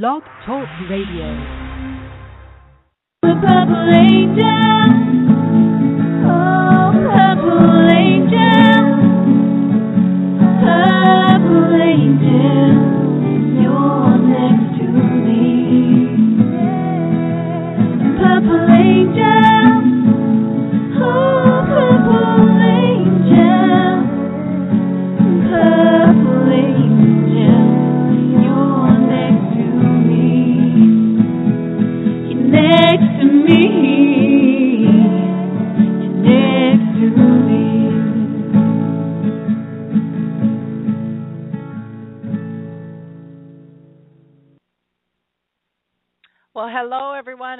Blog Talk Radio. The purple angel.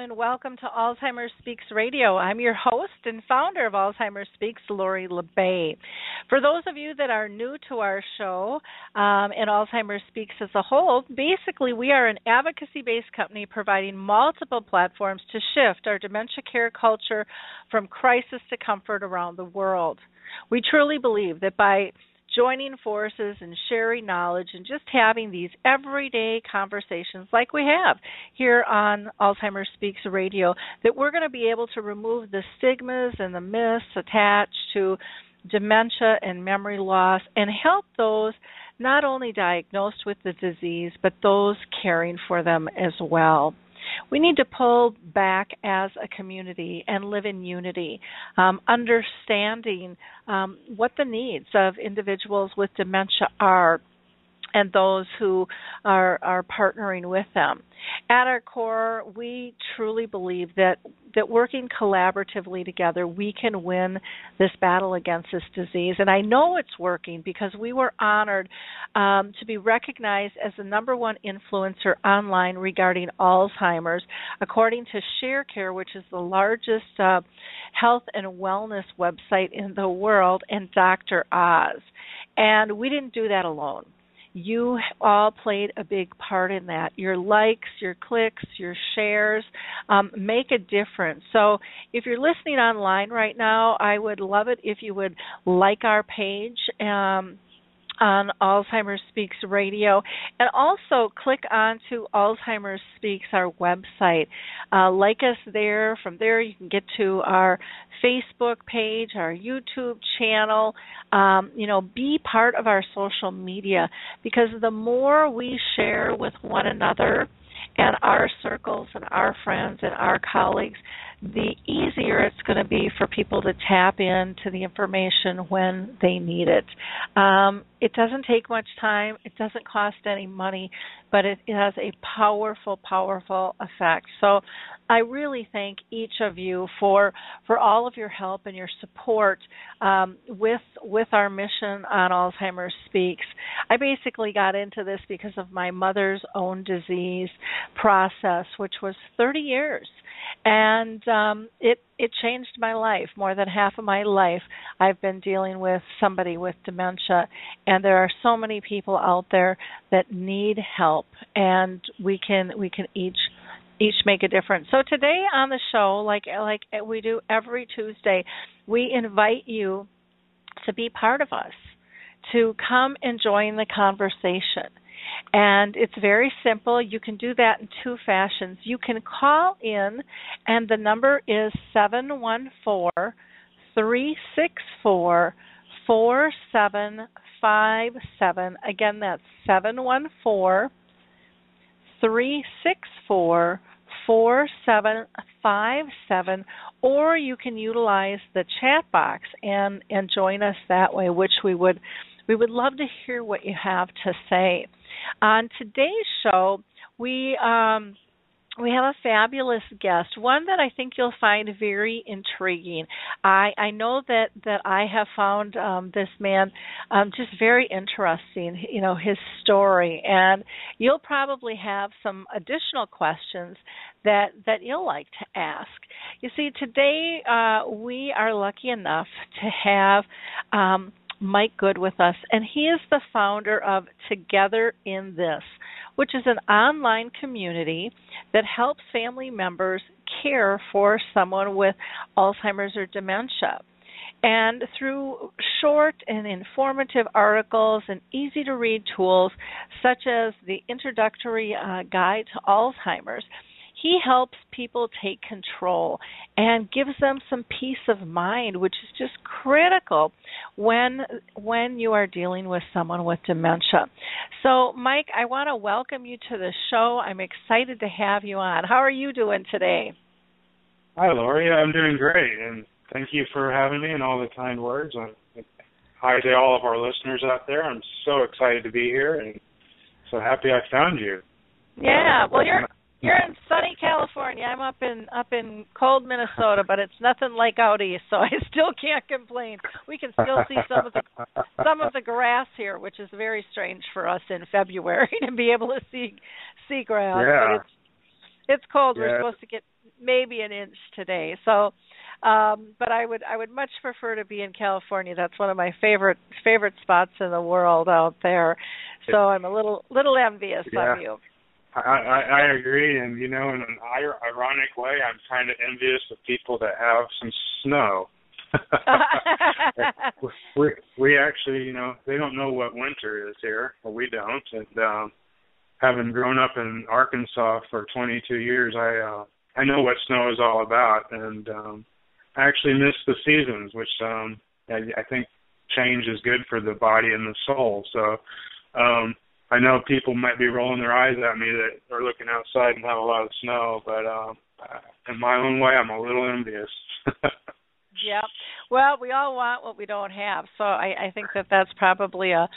And welcome to Alzheimer's Speaks Radio. I'm your host and founder of Alzheimer's Speaks, Lori La Bey. For those of you that are new to our show um, and Alzheimer's Speaks as a whole, basically we are an advocacy-based company providing multiple platforms to shift our dementia care culture from crisis to comfort around the world. We truly believe that by joining forces and sharing knowledge and just having these everyday conversations like we have here on Alzheimer's Speaks Radio that we're going to be able to remove the stigmas and the myths attached to dementia and memory loss and help those not only diagnosed with the disease but those caring for them as well. We need to pull back as a community and live in unity, um, understanding um, what the needs of individuals with dementia are and those who are are partnering with them. At our core, we truly believe that that working collaboratively together, we can win this battle against this disease. And I know it's working because we were honored um, to be recognized as the number one influencer online regarding Alzheimer's, according to ShareCare, which is the largest uh, health and wellness website in the world, and Dr. Oz. And we didn't do that alone you all played a big part in that. Your likes, your clicks, your shares um, make a difference. So if you're listening online right now, I would love it if you would like our page. Um, on Alzheimer's Speaks Radio, and also click on to Alzheimer's Speaks, our website. Uh, like us there. From there, you can get to our Facebook page, our YouTube channel. Um, you know, be part of our social media because the more we share with one another and our circles and our friends and our colleagues, the easier it's going to be for people to tap into the information when they need it. Um, it doesn't take much time, it doesn't cost any money, but it, it has a powerful, powerful effect. So I really thank each of you for for all of your help and your support um, with with our mission on Alzheimer's Speaks. I basically got into this because of my mother's own disease process, which was 30 years and um it it changed my life more than half of my life i've been dealing with somebody with dementia and there are so many people out there that need help and we can we can each each make a difference. So today on the show like like we do every Tuesday, we invite you to be part of us, to come and join the conversation. And it's very simple. You can do that in two fashions. You can call in, and the number is 714 364 4757. Again, that's 714 364 4757 or you can utilize the chat box and and join us that way which we would we would love to hear what you have to say on today's show, we um, we have a fabulous guest, one that I think you'll find very intriguing. I, I know that, that I have found um, this man um, just very interesting, you know, his story, and you'll probably have some additional questions that that you'll like to ask. You see, today uh, we are lucky enough to have. Um, Mike Good with us, and he is the founder of Together in This, which is an online community that helps family members care for someone with Alzheimer's or dementia. And through short and informative articles and easy to read tools, such as the Introductory uh, Guide to Alzheimer's, he helps people take control and gives them some peace of mind which is just critical when when you are dealing with someone with dementia. So mike i want to welcome you to the show. I'm excited to have you on. How are you doing today? Hi lori. I'm doing great and thank you for having me and all the kind words. Hi to all of our listeners out there. I'm so excited to be here and so happy i found you. Yeah well you're you're in sunny California. I'm up in up in cold Minnesota, but it's nothing like out east, so I still can't complain. We can still see some of the some of the grass here, which is very strange for us in February to be able to see see grass. Yeah. But it's it's cold. Yeah. We're supposed to get maybe an inch today. So um but I would I would much prefer to be in California. That's one of my favorite favorite spots in the world out there. So I'm a little little envious Yeah. of you. I, I I agree, and you know, in an ir- ironic way, I'm kind of envious of people that have some snow. we we actually, you know, they don't know what winter is here, but we don't. And um having grown up in Arkansas for 22 years, I uh I know what snow is all about, and um I actually miss the seasons, which um I, I think change is good for the body and the soul. So um I know people might be rolling their eyes at me that are looking outside and have a lot of snow, but um in my own way I'm a little envious. Yep. Well, we all want what we don't have, so I, I think that that's probably a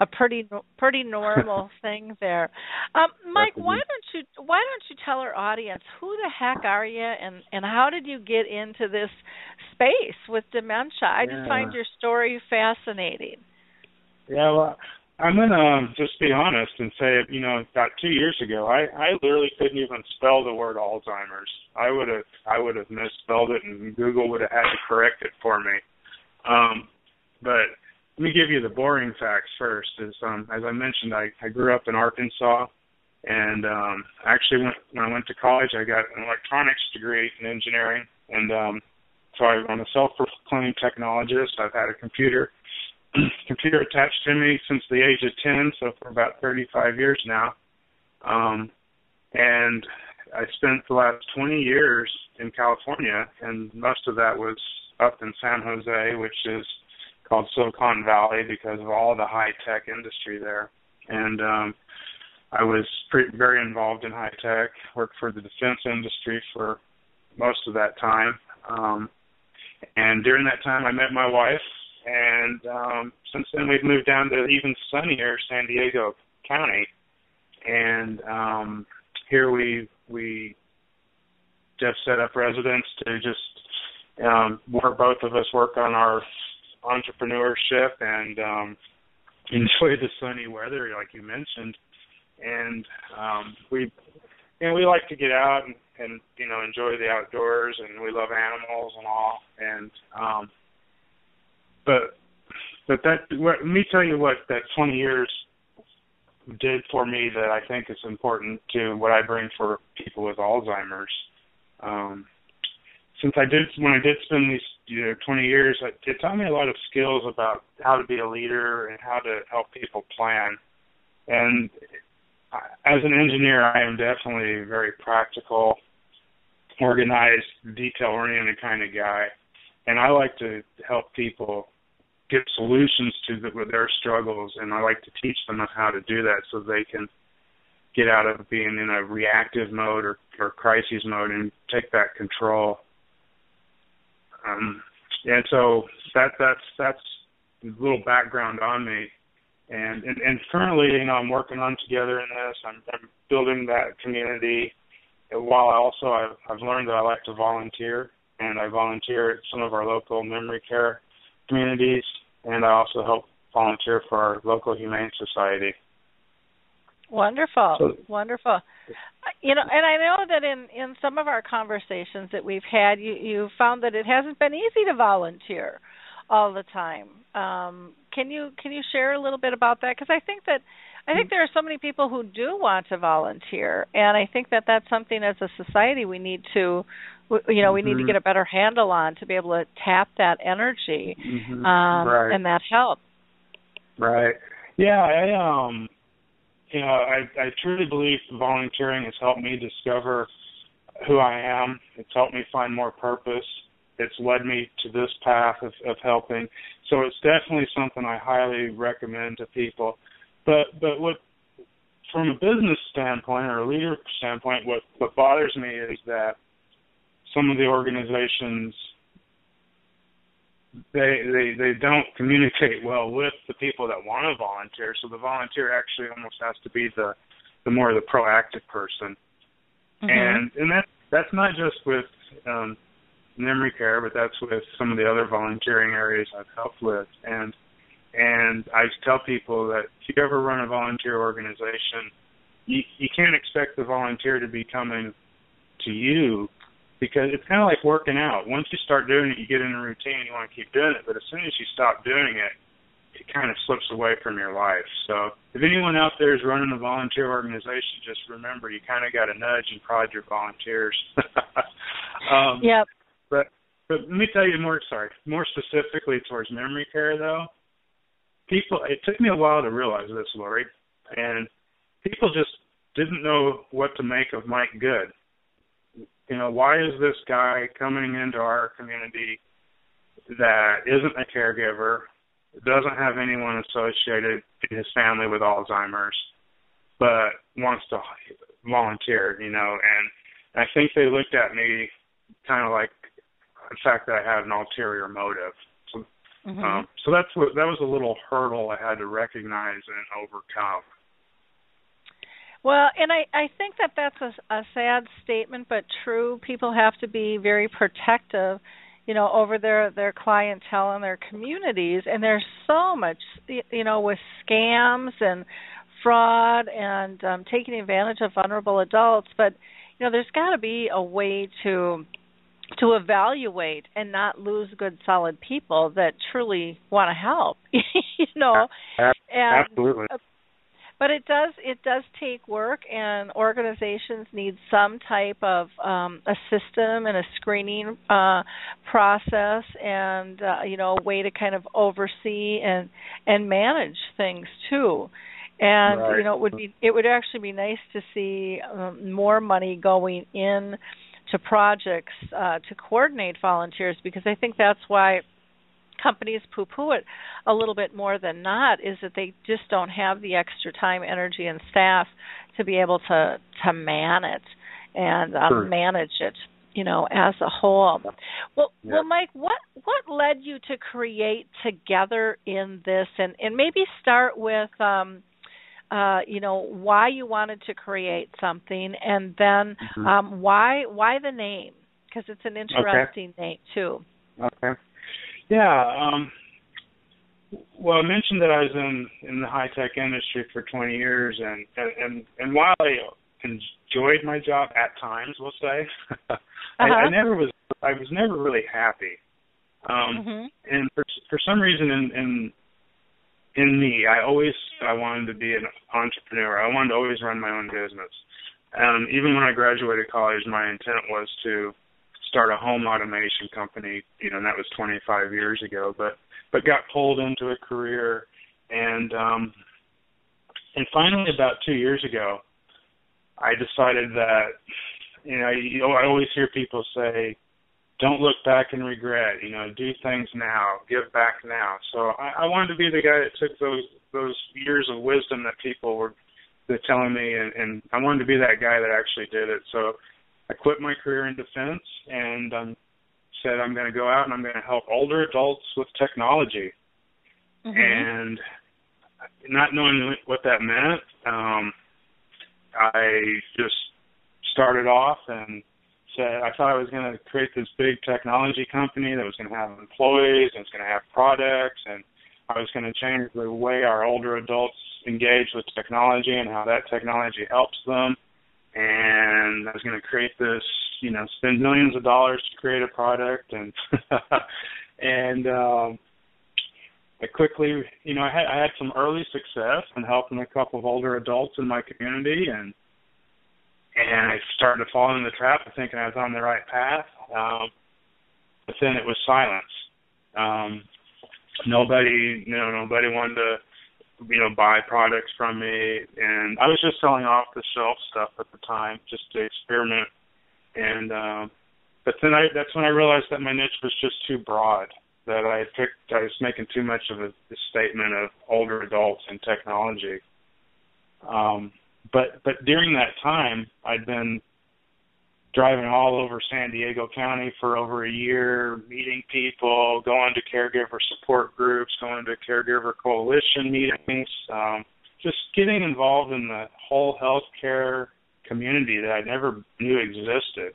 a pretty pretty normal thing there. Um, Mike, why don't you why don't you tell our audience who the heck are you and and how did you get into this space with dementia? I just find your story fascinating. Yeah, well, I'm gonna um, just be honest and say, you know, about two years ago, I I literally couldn't even spell the word Alzheimer's. I would have I would have misspelled it, and Google would have had to correct it for me. Um, but let me give you the boring facts first. Is um, as I mentioned, I I grew up in Arkansas, and um, actually went when I went to college, I got an electronics degree in engineering, and um, so I'm a self-proclaimed technologist. I've had a computer computer attached to me since the age of 10, so for about 35 years now. Um, and I spent the last 20 years in California, and most of that was up in San Jose, which is called Silicon Valley because of all the high tech industry there. And um, I was pretty, very involved in high tech, worked for the defense industry for most of that time. Um, and during that time, I met my wife, and um since then we've moved down to even sunnier San Diego County. And um here we we just set up residence to just um work both of us work on our entrepreneurship and um enjoy the sunny weather like you mentioned. And um we you know we like to get out and, and you know enjoy the outdoors and we love animals and all. And um but but that let me tell you what that 20 years did for me that I think is important to what I bring for people with Alzheimer's. Um, since I did when I did spend these you know 20 years, it, taught me a lot of skills about how to be a leader and how to help people plan. And as an engineer, I am definitely very practical, organized, detail-oriented kind of guy, and I like to help people get solutions to the, their struggles, and I like to teach them how to do that so they can get out of being in a reactive mode or, or crisis mode and take back control. Um, and so that that's that's a little background on me. And, and and currently, you know, I'm working on together in this. I'm, I'm building that community. While I also I've, I've learned that I like to volunteer, and I volunteer at some of our local memory care communities, and I also help volunteer for our local humane society. Wonderful, So- wonderful. You know, and I know that in in some of our conversations that we've had, you you found that it hasn't been easy to volunteer all the time. Um, can you can you share a little bit about that? Because I think that I think there are so many people who do want to volunteer, and I think that that's something as a society we need to, you know, we need to Mhm. get a better handle on to be able to tap that energy Mhm. um, right. and that help. Right. Yeah, I um you know, I I truly believe volunteering has helped me discover who I am. It's helped me find more purpose. It's led me to this path of, of helping. So it's definitely something I highly recommend to people. But but what from a business standpoint or a leader standpoint, what what bothers me is that some of the organizations they they they don't communicate well with the people that want to volunteer. So the volunteer actually almost has to be the the more the proactive person. Mhm. And and that that's not just with um memory care, but that's with some of the other volunteering areas I've helped with. And and I tell people that if you ever run a volunteer organization, you you can't expect the volunteer to be coming to you because it's kind of like working out. Once you start doing it, you get in a routine, and you want to keep doing it. But as soon as you stop doing it, it kind of slips away from your life. So if anyone out there is running a volunteer organization, just remember you kind of got to nudge and prod your volunteers. um, Yep. But but let me tell you more. Sorry, more specifically towards memory care though. People, it took me a while to realize this, Lori, and people just didn't know what to make of Mike Good. You know, why is this guy coming into our community that isn't a caregiver, doesn't have anyone associated in his family with Alzheimer's, but wants to volunteer, you know, and I think they looked at me kind of like the fact that I had an ulterior motive. So, Mhm. um, so that's what that was a little hurdle I had to recognize and overcome. Well, and I I think that that's a, a sad statement, but true. People have to be very protective, you know, over their their clientele and their communities. And there's so much, you know, with scams and fraud and um, taking advantage of vulnerable adults. But you know, there's got to be a way to to evaluate and not lose good solid people that truly want to help you know and Absolutely. But it does it does take work and organizations need some type of um a system and a screening uh process and uh, you know a way to kind of oversee and and manage things too and Right. you know it would be it would actually be nice to see um, more money going in to projects uh to coordinate volunteers because I think that's why companies poo poo it a little bit more than not is that they just don't have the extra time, energy and staff to be able to to man it and um, Sure. manage it, you know, as a whole. Well Yeah. well Mike, what what led you to create together in this and and maybe start with um uh you know why you wanted to create something and then Mhm. um why why the name because it's an interesting name too. Okay. Yeah. Um, well, I mentioned that I was in in the high tech industry for 20 years, and and and, while I enjoyed my job at times, we'll say, I, I Uh-huh. never was I was never really happy. Um, Mhm. and for for some reason in in in me, I always I wanted to be an entrepreneur. I wanted to always run my own business. Um, even when I graduated college, my intent was to start a home automation company. You know, and that was 25 years ago. But but got pulled into a career, and um, and finally about two years ago, I decided that you know you know I always hear people say don't look back and regret. You know, do things now, give back now. So I, I wanted to be the guy that took those those years of wisdom that people were that telling me, and, and I wanted to be that guy that actually did it. So I quit my career in defense and um, said I'm going to go out and I'm going to help older adults with technology. Mhm. And not knowing what that meant, um, I just started off and said I thought I was going to create this big technology company that was going to have employees and it's going to have products and I was going to change the way our older adults engage with technology and how that technology helps them and I was going to create this, you know, spend millions of dollars to create a product and and um I quickly, you know, I had I had some early success in helping a couple of older adults in my community, and and I started to fall into the trap of thinking I was on the right path. Um, but then it was silence. Um, nobody, you know, nobody wanted to, you know, buy products from me, and I was just selling off the shelf stuff at the time, just to experiment. And um, but then I, that's when I realized that my niche was just too broad. That I picked, I was making too much of a, a statement of older adults and technology. Um, but but during that time, I'd been driving all over San Diego County for over a year, meeting people, going to caregiver support groups, going to caregiver coalition meetings, um, just getting involved in the whole healthcare community that I never knew existed.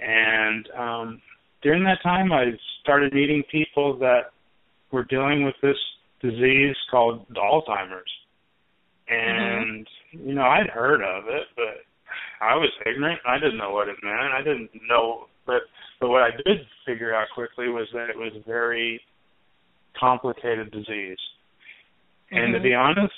And um, during that time, I started meeting people that were dealing with this disease called Alzheimer's. And mm-hmm. you know, I'd heard of it, but I was ignorant. I didn't know what it meant. I didn't know, but but what I did figure out quickly was that it was a very complicated disease. Mm-hmm. And to be Mm-hmm. honest,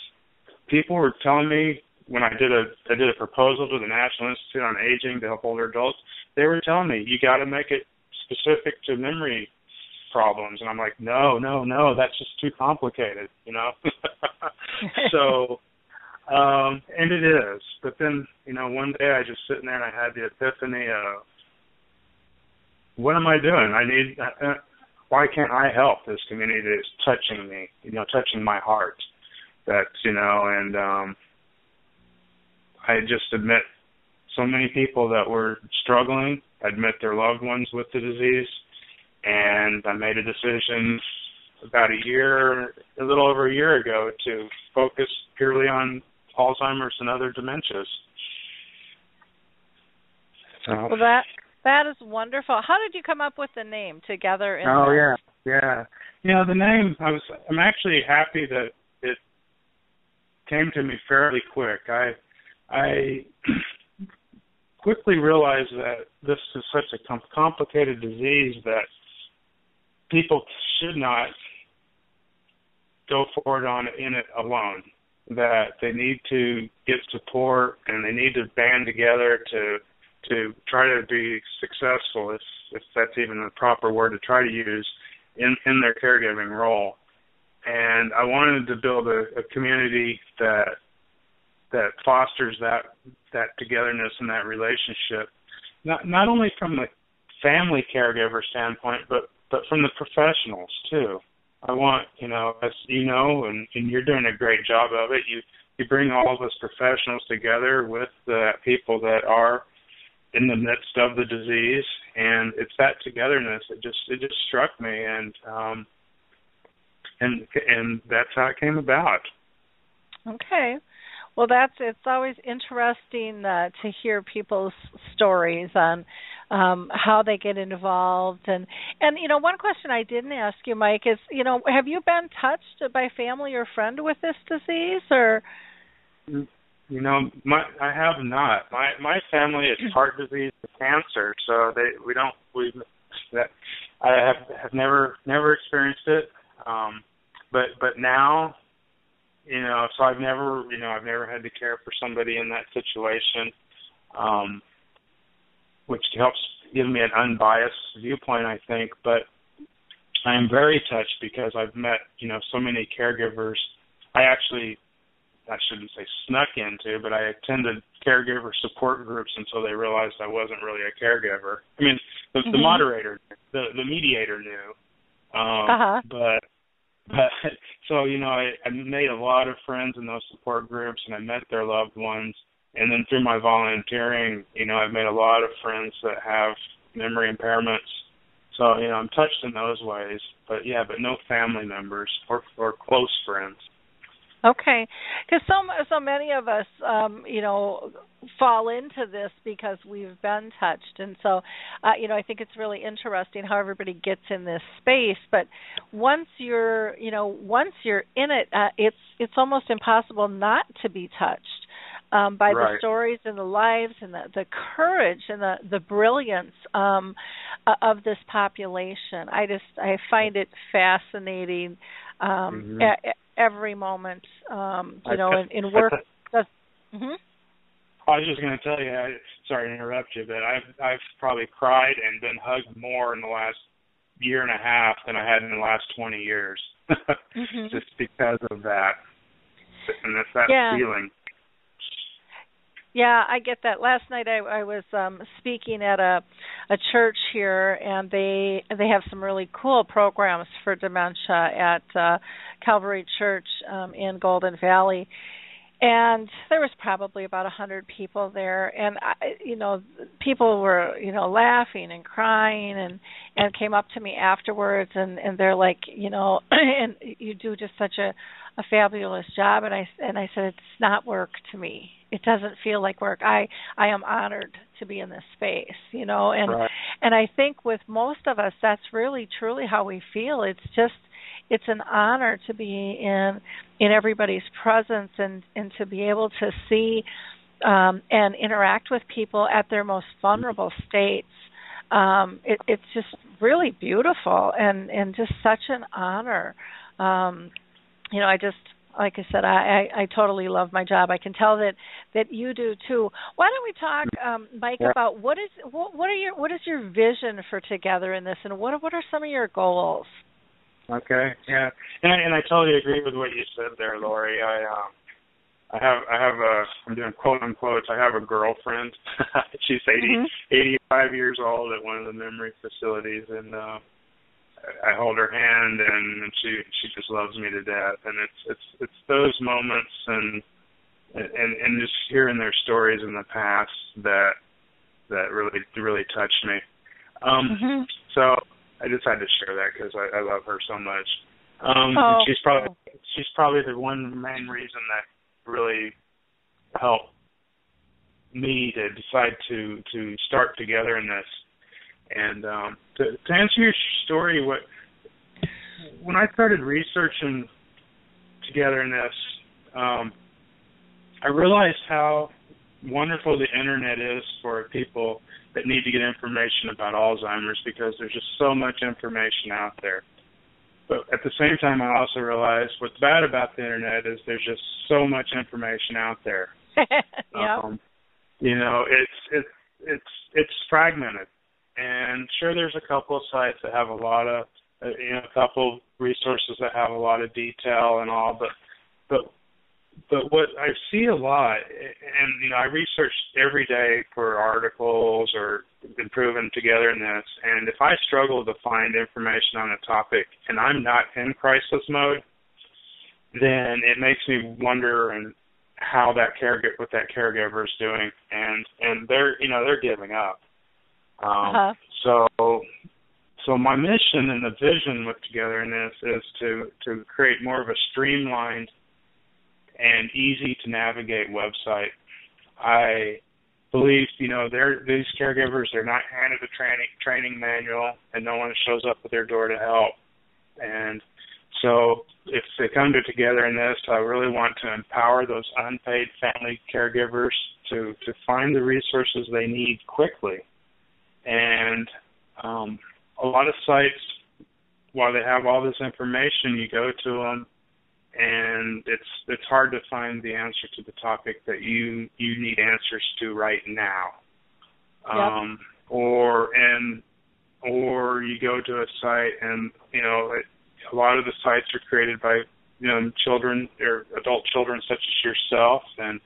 people were telling me when I did a I did a proposal to the National Institute on Aging to help older adults. They were telling me you got to make it specific to memory problems, and I'm like, no, no, no, that's just too complicated, you know. so um, and it is. But then, you know, one day I just sitting there and I had the epiphany of, what am I doing? I need. Uh, why can't I help this community that's touching me? You know, touching my heart. That you know, and um, I just admit so many people that were struggling admit their loved ones with the disease, and I made a decision about a year, a little over a year ago, to focus purely on Alzheimer's and other dementias. So, Well, that that is wonderful. How did you come up with the name Together in oh This? yeah, yeah. You know the name. I was. I'm actually happy that it came to me fairly quick. I I quickly realized that this is such a com- complicated disease that people should not go forward on in it alone. That they need to get support and they need to band together to to try to be successful, if if that's even the proper word to try to use, in in their caregiving role. And I wanted to build a, a community that that fosters that that togetherness and that relationship, not not only from the family caregiver standpoint, but but from the professionals too. I want, you know, as you know, and, and you're doing a great job of it. You you bring all of us professionals together with the people that are in the midst of the disease, and it's that togetherness It just it just struck me, and um, and and that's how it came about. Okay. Well, that's it's always interesting uh, to hear people's stories on um, how they get involved, and and you know one question I didn't ask you, Mike, is you know have you been touched by family or friend with this disease, or You know, my I have not. My my family is heart disease and cancer, so they we don't we that I have have never never experienced it. Um but but now you know, so I've never you know, I've never had to care for somebody in that situation. Um which helps give me an unbiased viewpoint I think, but I am very touched because I've met, you know, so many caregivers. I actually I shouldn't say snuck into, but I attended caregiver support groups until they realized I wasn't really a caregiver. I mean, the, the Mhm. moderator, the the mediator knew, um, Uh-huh. but but so you know, I, I made a lot of friends in those support groups, and I met their loved ones. And then through my volunteering, you know, I've made a lot of friends that have memory impairments. So you know, I'm touched in those ways. But yeah, but no family members or or close friends. Okay, because so so many of us, um, you know, fall into this because we've been touched, and so, uh, you know, I think it's really interesting how everybody gets in this space. But once you're, you know, once you're in it, uh, it's it's almost impossible not to be touched um, by the stories and the lives and the, the courage and the the brilliance um, of this population. I just I find it fascinating um Mhm. e- e- every moment um you I- know in, in work does mhm I was just going to tell you. I, sorry to interrupt you, but I've I've probably cried and been hugged more in the last year and a half than I had in the last twenty years, Mhm. just because of that, and it's that Yeah. feeling. Yeah, I get that. Last night I, I was um speaking at a a church here and they they have some really cool programs for dementia at uh Calvary Church um in Golden Valley. And there was probably about a hundred people there and I you know, people were, you know, laughing and crying and and came up to me afterwards and and they're like, you know, and you do just such a a fabulous job and I and I said it's not work to me. It doesn't feel like work. I I am honored to be in this space, you know, and right. and I think with most of us that's really truly how we feel. It's just it's an honor to be in in everybody's presence and and to be able to see um and interact with people at their most vulnerable states. Um it it's just really beautiful and and just such an honor. Um you know, I just like I said, I, I I totally love my job. I can tell that that you do too. Why don't we talk, um, Mike, Yeah. about what is what what are your what is your vision for together in this, and what what are some of your goals? Okay, yeah, and I, and I totally agree with what you said there, Lori. I um, I have I have a I'm doing quote unquote. I have a girlfriend. She's eighty Mhm. eighty five years old at one of the memory facilities, and uh, I hold her hand, and she she just loves me to death. And it's it's it's those moments and and and just hearing their stories in the past that that really really touched me. Um, Mhm. so I just had to share that because I, I love her so much. Um, Oh, she's probably she's probably the one main reason that really helped me to decide to to start together in this. And um, to, to answer your story, what when I started researching togetherness, um, I realized how wonderful the internet is for people that need to get information about Alzheimer's because there's just so much information out there. But at the same time, I also realized what's bad about the internet is there's just so much information out there. yeah. Um, you know, it's it's it's it's fragmented, and sure, there's a couple of sites that have a lot of, uh, you know, a couple of resources that have a lot of detail and all, but but but what I see a lot, and you know, I research every day for articles or improving together in this, and if I struggle to find information on a topic and I'm not in crisis mode, then it makes me wonder and how that caregiver what that caregiver is doing and and they're you know they're giving up um Uh-huh. so so my mission and the vision with together in this is to to create more of a streamlined and easy to navigate website i believe you know they're these caregivers they're not handed a training training manual and no one shows up at their door to help and so if they come to together in this, I really want to empower those unpaid family caregivers to to find the resources they need quickly. And um, a lot of sites, while they have all this information, you go to them, and it's it's hard to find the answer to the topic that you you need answers to right now. Yep. Um, or and or you go to a site and you know it, a lot of the sites are created by you know children or adult children such as yourself and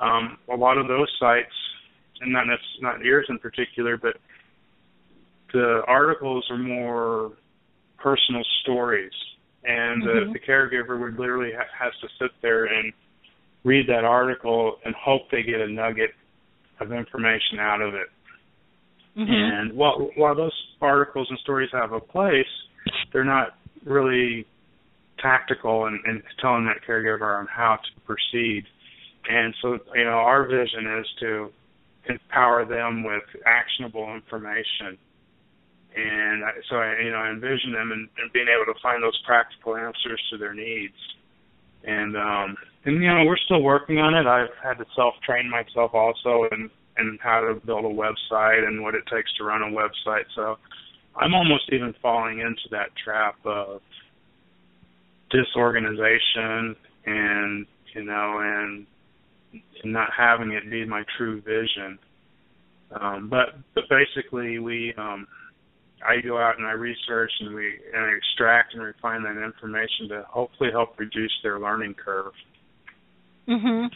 um a lot of those sites and not nec- not yours in particular but the articles are more personal stories and Mhm. the, the caregiver would literally ha- has to sit there and read that article and hope they get a nugget of information out of it Mhm. and while while those articles and stories have a place, they're not really tactical in telling that caregiver on how to proceed. And so, you know, our vision is to empower them with actionable information. And I, so, I, you know, I envision them and, and being able to find those practical answers to their needs. And um, and you know, we're still working on it. I've had to self train myself also, and and how to build a website and what it takes to run a website. So I'm almost even falling into that trap of disorganization and you know and, and not having it be my true vision. Um, but but basically we um, I go out and I research and we and I extract and refine that information to hopefully help reduce their learning curve. Mhm.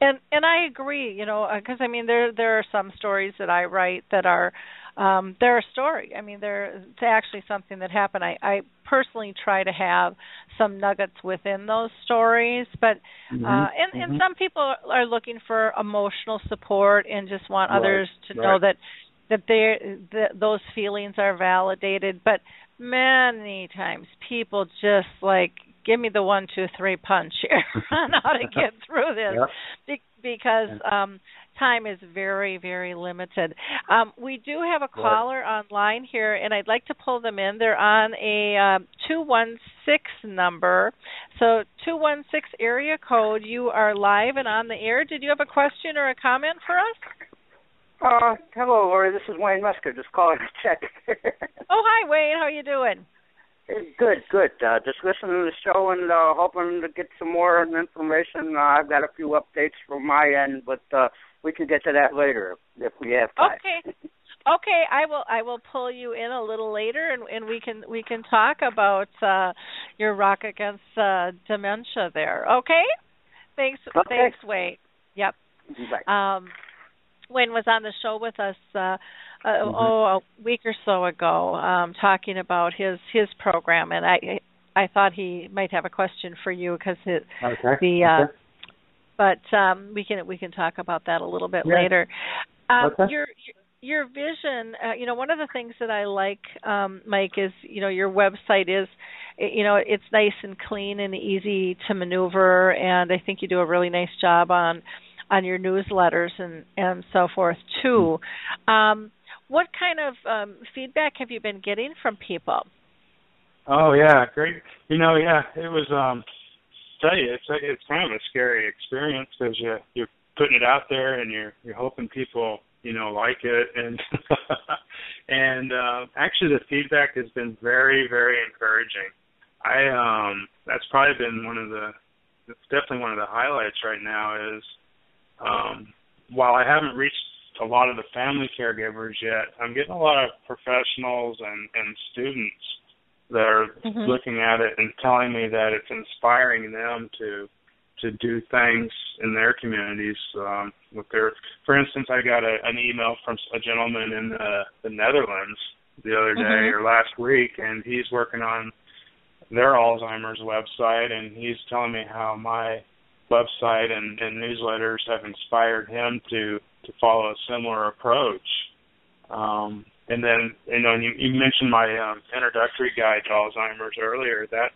And and I agree, you know, because I mean there there are some stories that I write that are um they're a story. I mean they're it's actually something that happened. I I personally try to have some nuggets within those stories, but Mm-hmm. uh and and some people are looking for emotional support and just want Right, others to know that that they that those feelings are validated, but many times people just like give me the one two three punch here on how to get through this Yep. be- because um time is very very limited um we do have a caller online here and i'd like to pull them in they're on a um 216 number so 216 area code you are live and on the air did you have a question or a comment for us Uh, hello, Lori. This is Wayne Musker, Just calling to check. oh hi wayne how are you doing good, good. Uh, just listening to the show and uh, hoping to get some more information. Uh, I've got a few updates from my end, but uh, we can get to that later if we have time. Okay. Okay, I will I will pull you in a little later and and we can we can talk about uh your rock against uh dementia there. Okay? Thanks Okay. thanks Wayne. Yep. Um Wayne was on the show with us uh, uh Mhm. oh a week or so ago um talking about his his program and I I thought he might have a question for you cuz Okay. the uh okay. But um we can we can talk about that a little bit Yeah. later. Um Okay. your your vision, uh, you know, one of the things that I like um Mike is, you know, your website is you know, it's nice and clean and easy to maneuver and I think you do a really nice job on on your newsletters and and so forth too. Um what kind of um feedback have you been getting from people? Oh yeah, great. You know, yeah, it was. um Tell you, it's it's kind of a scary experience because you you're putting it out there and you're you're hoping people you know like it and and uh, actually the feedback has been very very encouraging. I um that's probably been one of the it's definitely one of the highlights right now is um while I haven't reached a lot of the family caregivers yet, I'm getting a lot of professionals and and students that are Mhm. looking at it and telling me that it's inspiring them to to do things in their communities um with their for instance I got a, an email from a gentleman in the, the Netherlands the other day Mhm. or last week and he's working on their Alzheimer's website and he's telling me how my website and, and newsletters have inspired him to to follow a similar approach. Um, and then you know you, you mentioned my um, introductory guide to Alzheimer's earlier. That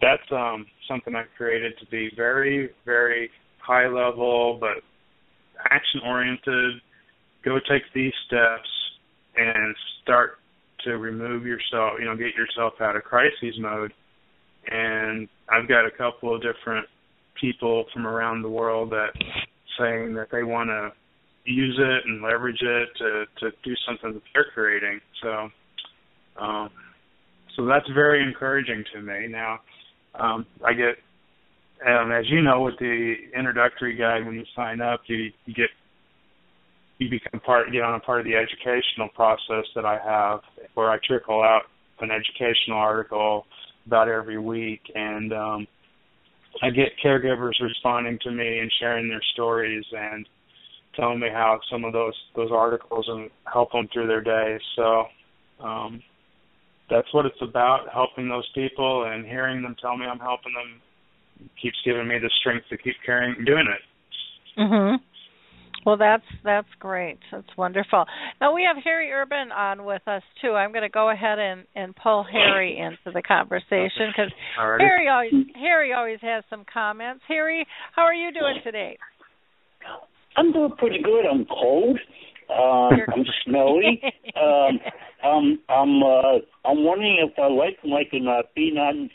that's um, something I created to be very very high level but action oriented. Go take these steps and start to remove yourself, you know, get yourself out of crisis mode. And I've got a couple of different people from around the world that saying that they want to use it and leverage it to to do something that they're creating. So, um, so that's very encouraging to me. Now, um, I get, um, as you know, with the introductory guide, when you sign up, you, you get you become part get on a part of the educational process that I have, where I trickle out an educational article about every week, and um, I get caregivers responding to me and sharing their stories and telling me how some of those those articles and help them through their day. So um, that's what it's about, helping those people and hearing them tell me I'm helping them keeps giving me the strength to keep carrying doing it. Mhm. Well, that's that's great. That's wonderful. Now we have Harry Urban on with us too. I'm going to go ahead and and pull Harry into the conversation because Harry always Harry always has some comments. Harry, how are you doing today? I'm doing pretty good. I'm cold. Uh, I'm smelly. um, I'm I'm uh, I'm wondering if I like like in uh, being out in,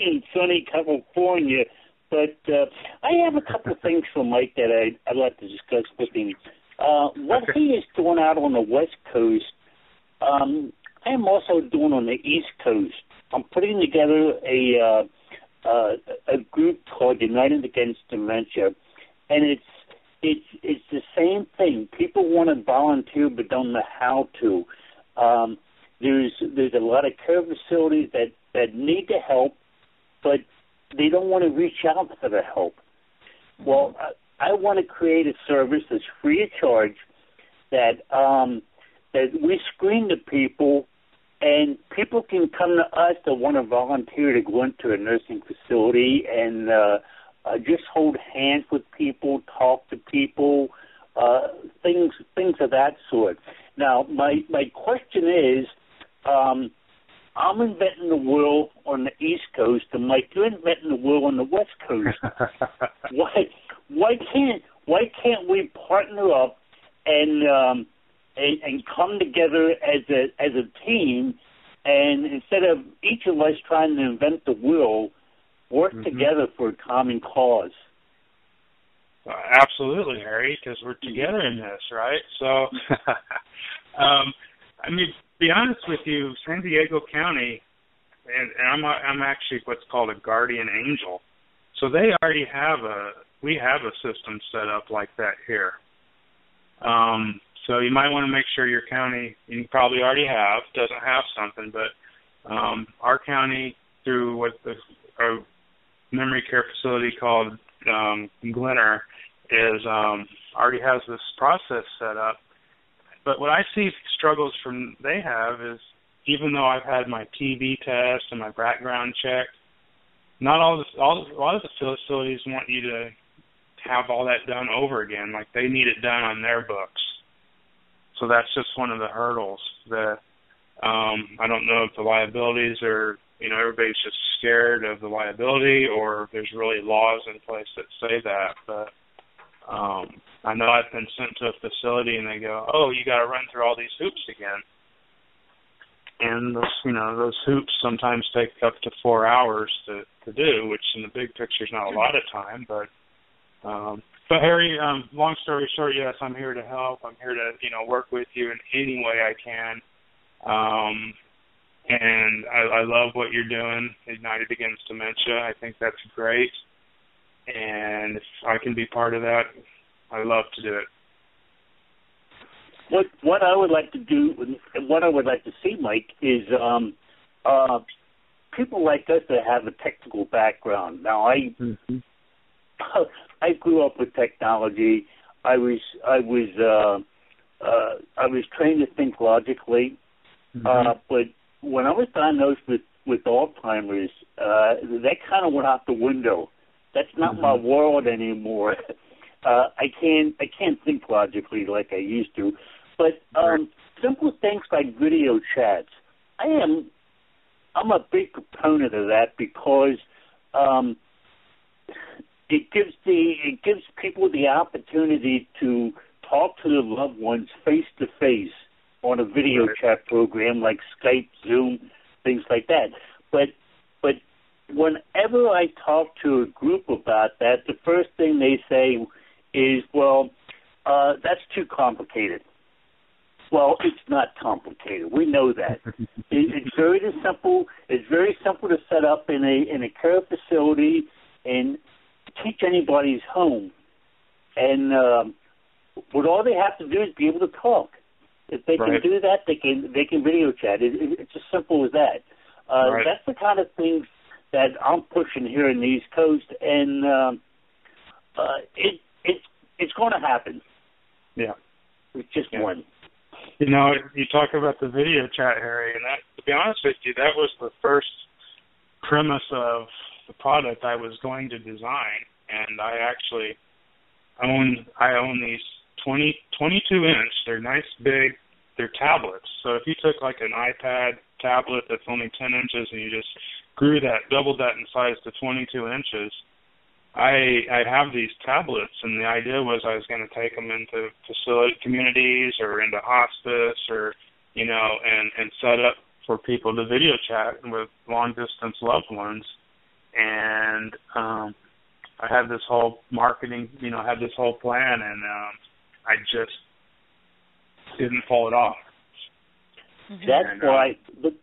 in sunny California. But uh, I have a couple of things for Mike that I I'd like to discuss with him. Uh, what Okay. he is doing out on the West Coast, um, I am also doing on the East Coast. I'm putting together a uh, uh, a group called United Against Dementia, and it's it's it's the same thing. People want to volunteer but don't know how to. Um, there's there's a lot of care facilities that that need to help, but they don't want to reach out for the help. Well, I, I want to create a service that's free of charge that um, that we screen the people, and people can come to us that want to volunteer to go into a nursing facility and uh, uh, just hold hands with people, talk to people, uh, things things of that sort. Now, my my question is. Um, I'm inventing the wheel on the East Coast, and Mike, you're inventing the wheel on the West Coast. why why can't why can't we partner up and um, and, and come together as a as a team, and instead of each of us trying to invent the wheel, work Mhm. together for a common cause. Uh, absolutely, Harry, because we're together in this, right? So, um, I mean, to be honest with you, San Diego County, and, and I'm a- I'm actually what's called a guardian angel. So they already have a we have a system set up like that here. Um, so you might want to make sure your county you probably already have doesn't have something, but um, our county through what the memory care facility called um, Glenner is um, already has this process set up. But what I see struggles from they have is even though I've had my TB test and my background check, not all the all a lot of the facilities want you to have all that done over again. Like they need it done on their books. So that's just one of the hurdles that um I don't know if the liabilities are you know, everybody's just scared of the liability or there's really laws in place that say that. But um I know I've been sent to a facility and they go, Oh, you gotta run through all these hoops again and those you know those hoops sometimes take up to four hours to to do, which in the big picture is not a lot of time. But um, but Harry, um, long story short, yes, I'm here to help. I'm here to you know work with you in any way I can. Um, and I, I love what you're doing, United Against Dementia. I think that's great. And if I can be part of that, I love to do it. What what I would like to do, what I would like to see, Mike, is um, uh, people like us that have a technical background. Now, I I grew up with technology. I was I was uh, uh, I was trained to think logically, uh, but when I was diagnosed with with Alzheimer's, uh, that kind of went out the window. That's not my world anymore. Uh, I can't I can't think logically like I used to. But um, simple things like video chats, I am I'm a big proponent of that because um, it gives the it gives people the opportunity to talk to their loved ones face to face on a video Right. chat program like Skype, Zoom, things like that. But but whenever I talk to a group about that, the first thing they say is, "Well, uh, that's too complicated." Well, it's not complicated. We know that. it, it's very simple. It's very simple to set up in a in a care facility and teach anybody's home. And um, what all they have to do is be able to talk. If they Right. can do that, they can they can video chat. It, it, it's as simple as that. Uh, Right. That's the kind of things that I'm pushing here in the East Coast, and um, uh, it it it's going to happen. Yeah. It's just Yeah. one. You know, you talk about the video chat, Harry, and that to be honest with you, that was the first premise of the product I was going to design and I actually own I own these 20 22 inch, they're nice big they're tablets. So if you took like an iPad tablet that's only ten inches and you just grew that, doubled that in size to twenty two inches, I I have these tablets, and the idea was I was going to take them into facility communities or into hospice or you know, and and set up for people to video chat with long distance loved ones. And um I had this whole marketing, you know, had this whole plan, and um I just didn't pull it off. That's And, uh, why. But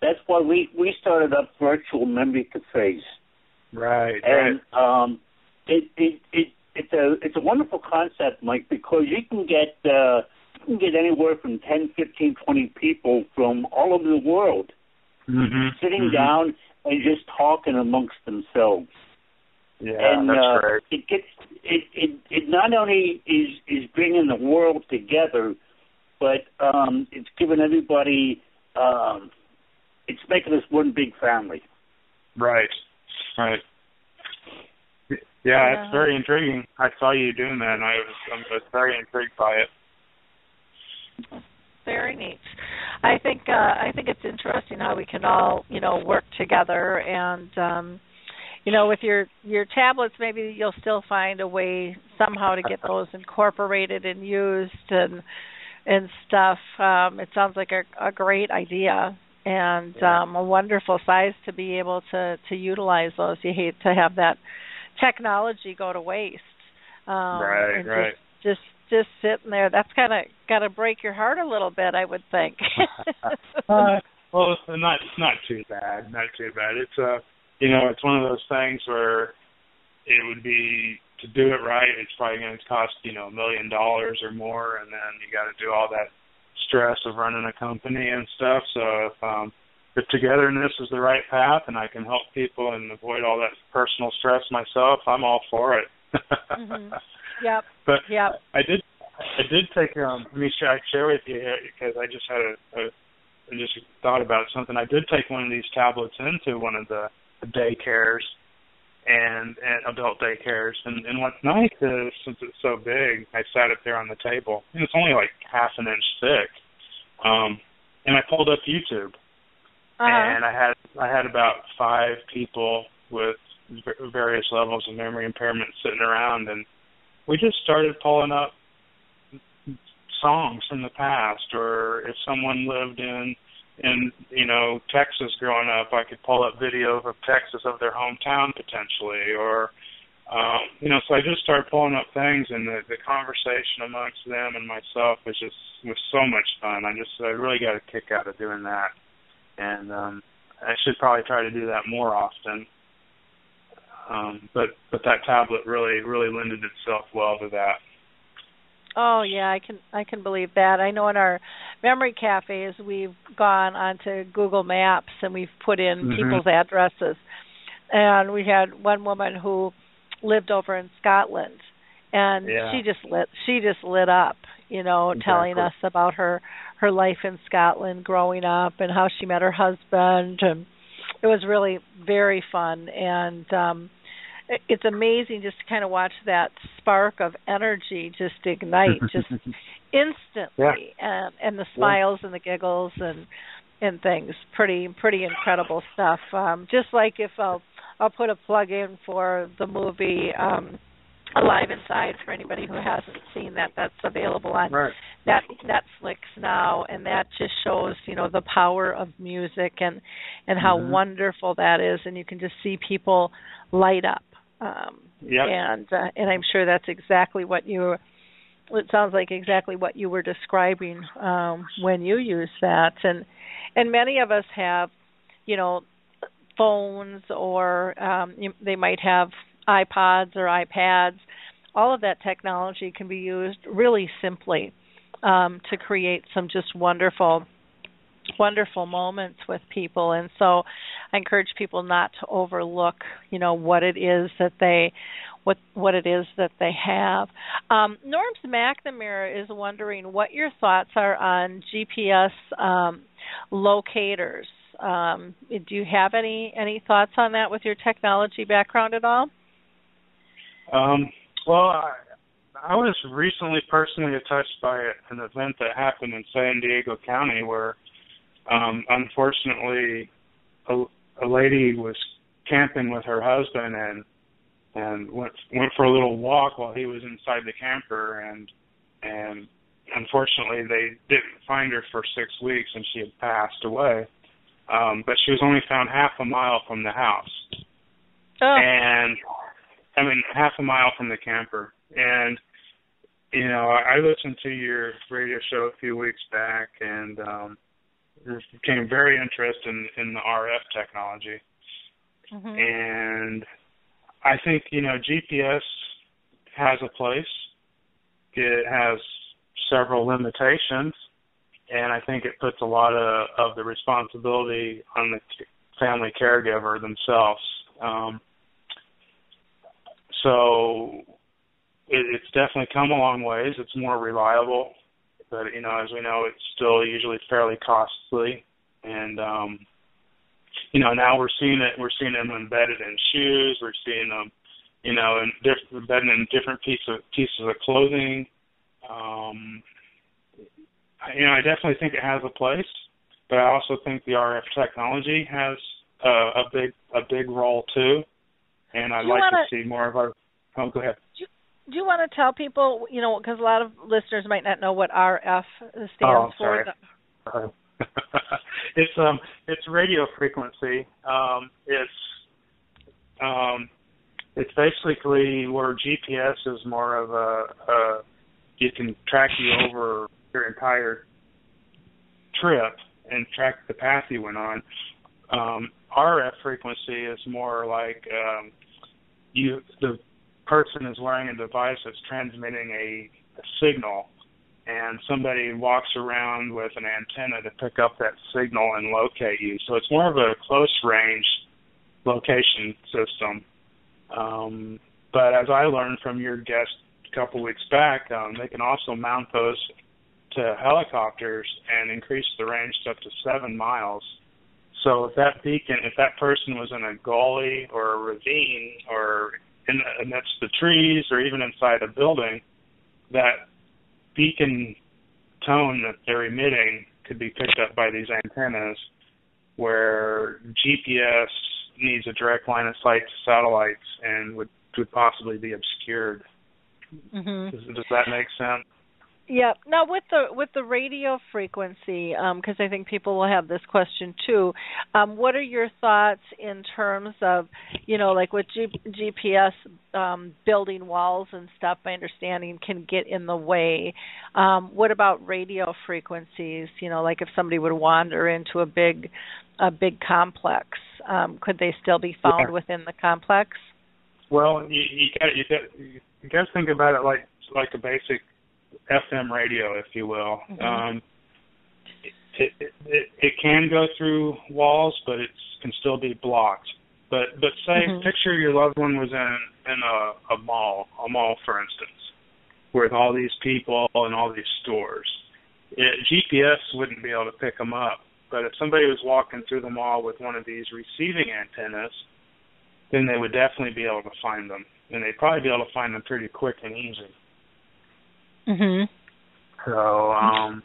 that's why we we started up virtual memory cafes. Right. and um, it, it it it's a it's a wonderful concept, Mike, because you can get uh, you can get anywhere from 10, 15, 20 people from all over the world hmm sitting down and just talking amongst themselves. Yeah, and that's uh, right. it gets it, it it not only is is bringing the world together, but um, it's giving everybody um, it's making us one big family. Right. Right. Yeah, Yeah. it's very intriguing. I saw you doing that, and I was, I was very intrigued by it. Very neat. I think uh, I think it's interesting how we can all you know work together and um, you know with your your tablets maybe you'll still find a way somehow to get those incorporated and used and and stuff. Um, it sounds like a, a great idea and um, a wonderful size to be able to to utilize those. You hate to have that technology go to waste. Um, Right, right. Just, just just sitting there. That's kind of got to break your heart a little bit, I would think. uh, well, it's not not too bad, not too bad. It's uh, you know, it's one of those things where it would be to do it right. It's probably going to cost you know a million dollars or more, and then you got to do all that stress of running a company and stuff. So if um, if togetherness is the right path, and I can help people and avoid all that personal stress myself, I'm all for it. Mhm. Yep. But Yep. I did I did take um let me share, share with you here because I just had a, a I just thought about something. I did take one of these tablets into one of the daycares and and adult daycares and and what's nice is since it's so big, I sat it there on the table and it's only like half an inch thick. Um and I pulled up YouTube Uh-huh. and I had I had about five people with v- various levels of memory impairment sitting around, and we just started pulling up songs from the past, or if someone lived in in you know Texas growing up, I could pull up video of Texas of their hometown potentially, or um, you know, so I just started pulling up things, and the the conversation amongst them and myself was just was so much fun. I just I really got a kick out of doing that and um I should probably try to do that more often. Um but but that tablet really really lended itself well to that. Oh yeah, I can I can believe that. I know in our memory cafes we've gone onto Google Maps and we've put in Mhm. people's addresses. And we had one woman who lived over in Scotland and Yeah. she just lit she just lit up, you know, telling us about her her life in Scotland growing up and how she met her husband and it was really very fun and um it's amazing just to kind of watch that spark of energy just ignite just instantly and and the smiles and the giggles and and things pretty pretty incredible stuff um just like if I'll I'll put a plug in for the movie um Alive Inside for anybody who hasn't seen that that's available on Right. that Netflix now, and that just shows you know the power of music and and how Mhm. wonderful that is, and you can just see people light up. Um, Yep. And uh, and I'm sure that's exactly what you. It sounds like exactly what you were describing um, when you use that, and and many of us have, you know, phones or um, you, they might have iPods or iPads. All of that technology can be used really simply um, to create some just wonderful, wonderful moments with people. And so, I encourage people not to overlook, you know, what it is that they, what what it is that they have. Um, Norms McNamara is wondering what your thoughts are on GPS um, locators. Um, do you have any any thoughts on that with your technology background at all? Um well I I was recently personally touched by an event that happened in San Diego County where um unfortunately a, a lady was camping with her husband and and went went for a little walk while he was inside the camper and and unfortunately they didn't find her for six weeks and she had passed away. Um but she was only found half a mile from the house. Oh, and I mean half a mile from the camper. And you know, I, I listened to your radio show a few weeks back and um became very interested in, in the RF technology. mhm. And I think you know GPS has a place. It has several limitations, and I think it puts a lot of, of the responsibility on the family caregiver themselves. Um, so it, it's definitely come a long ways. It's more reliable, but you know, as we know, it's still usually fairly costly, and um, you know, now we're seeing it. We're seeing them embedded in shoes. We're seeing them, you know, in different embedded in different pieces of, pieces of clothing. Um, you know, I definitely think it has a place, but I also think the RF technology has uh, a big a big role too, and I'd like wanna, to see more of our. Oh, go ahead. Do you, want to tell people, you know, because a lot of listeners might not know what RF stands oh, for? Sorry. it's um it's radio frequency. Um, it's um, it's basically where GPS is more of a, a it can track you over your entire trip and track the path you went on. Um, RF frequency is more like um, you the person is wearing a device that's transmitting a, a signal and somebody walks around with an antenna to pick up that signal and locate you. So it's more of a close range location system. Um, but as I learned from your guest a couple weeks back, um, they can also mount those to helicopters and increase the range to up to seven miles. So if that beacon, if that person was in a gully or a ravine or in amidst the trees or even inside a building, that beacon tone that they're emitting could be picked up by these antennas where GPS needs a direct line of sight to satellites and would could possibly be obscured. Mm-hmm. Does, does that make sense? Yeah. Now with the with the radio frequency, because um, I think people will have this question too. Um, what are your thoughts in terms of, you know, like with G- GPS um, building walls and stuff? My understanding can get in the way. Um, what about radio frequencies? You know, like if somebody would wander into a big a big complex, um, could they still be found yeah. within the complex? Well, you, you got you got you got to think about it like like a basic FM radio, if you will. Mm-hmm. Um, it, it, it it can go through walls, but it can still be blocked. But but say Mhm. picture your loved one was in in a, a mall, a mall for instance, with all these people and all these stores. It, GPS wouldn't be able to pick them up. But if somebody was walking through the mall with one of these receiving antennas, then they would definitely be able to find them, and they'd probably be able to find them pretty quick and easy. Mhm. So, um,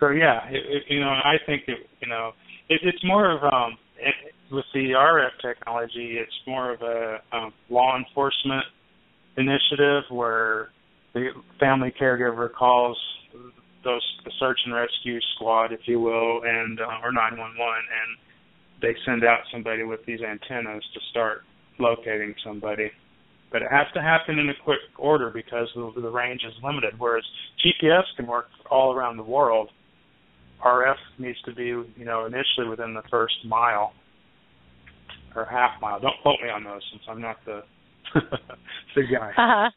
so yeah, it, it, you know, I think it, you know, it, it's more of um, it, with the RF technology, it's more of a um, law enforcement initiative where the family caregiver calls those the search and rescue squad, if you will, and uh, or 911, and they send out somebody with these antennas to start locating somebody but it has to happen in a quick order because the, the range is limited. Whereas GPS can work all around the world. RF needs to be, you know, initially within the first mile or half mile. Don't quote me on those since I'm not the the guy. Uh-huh.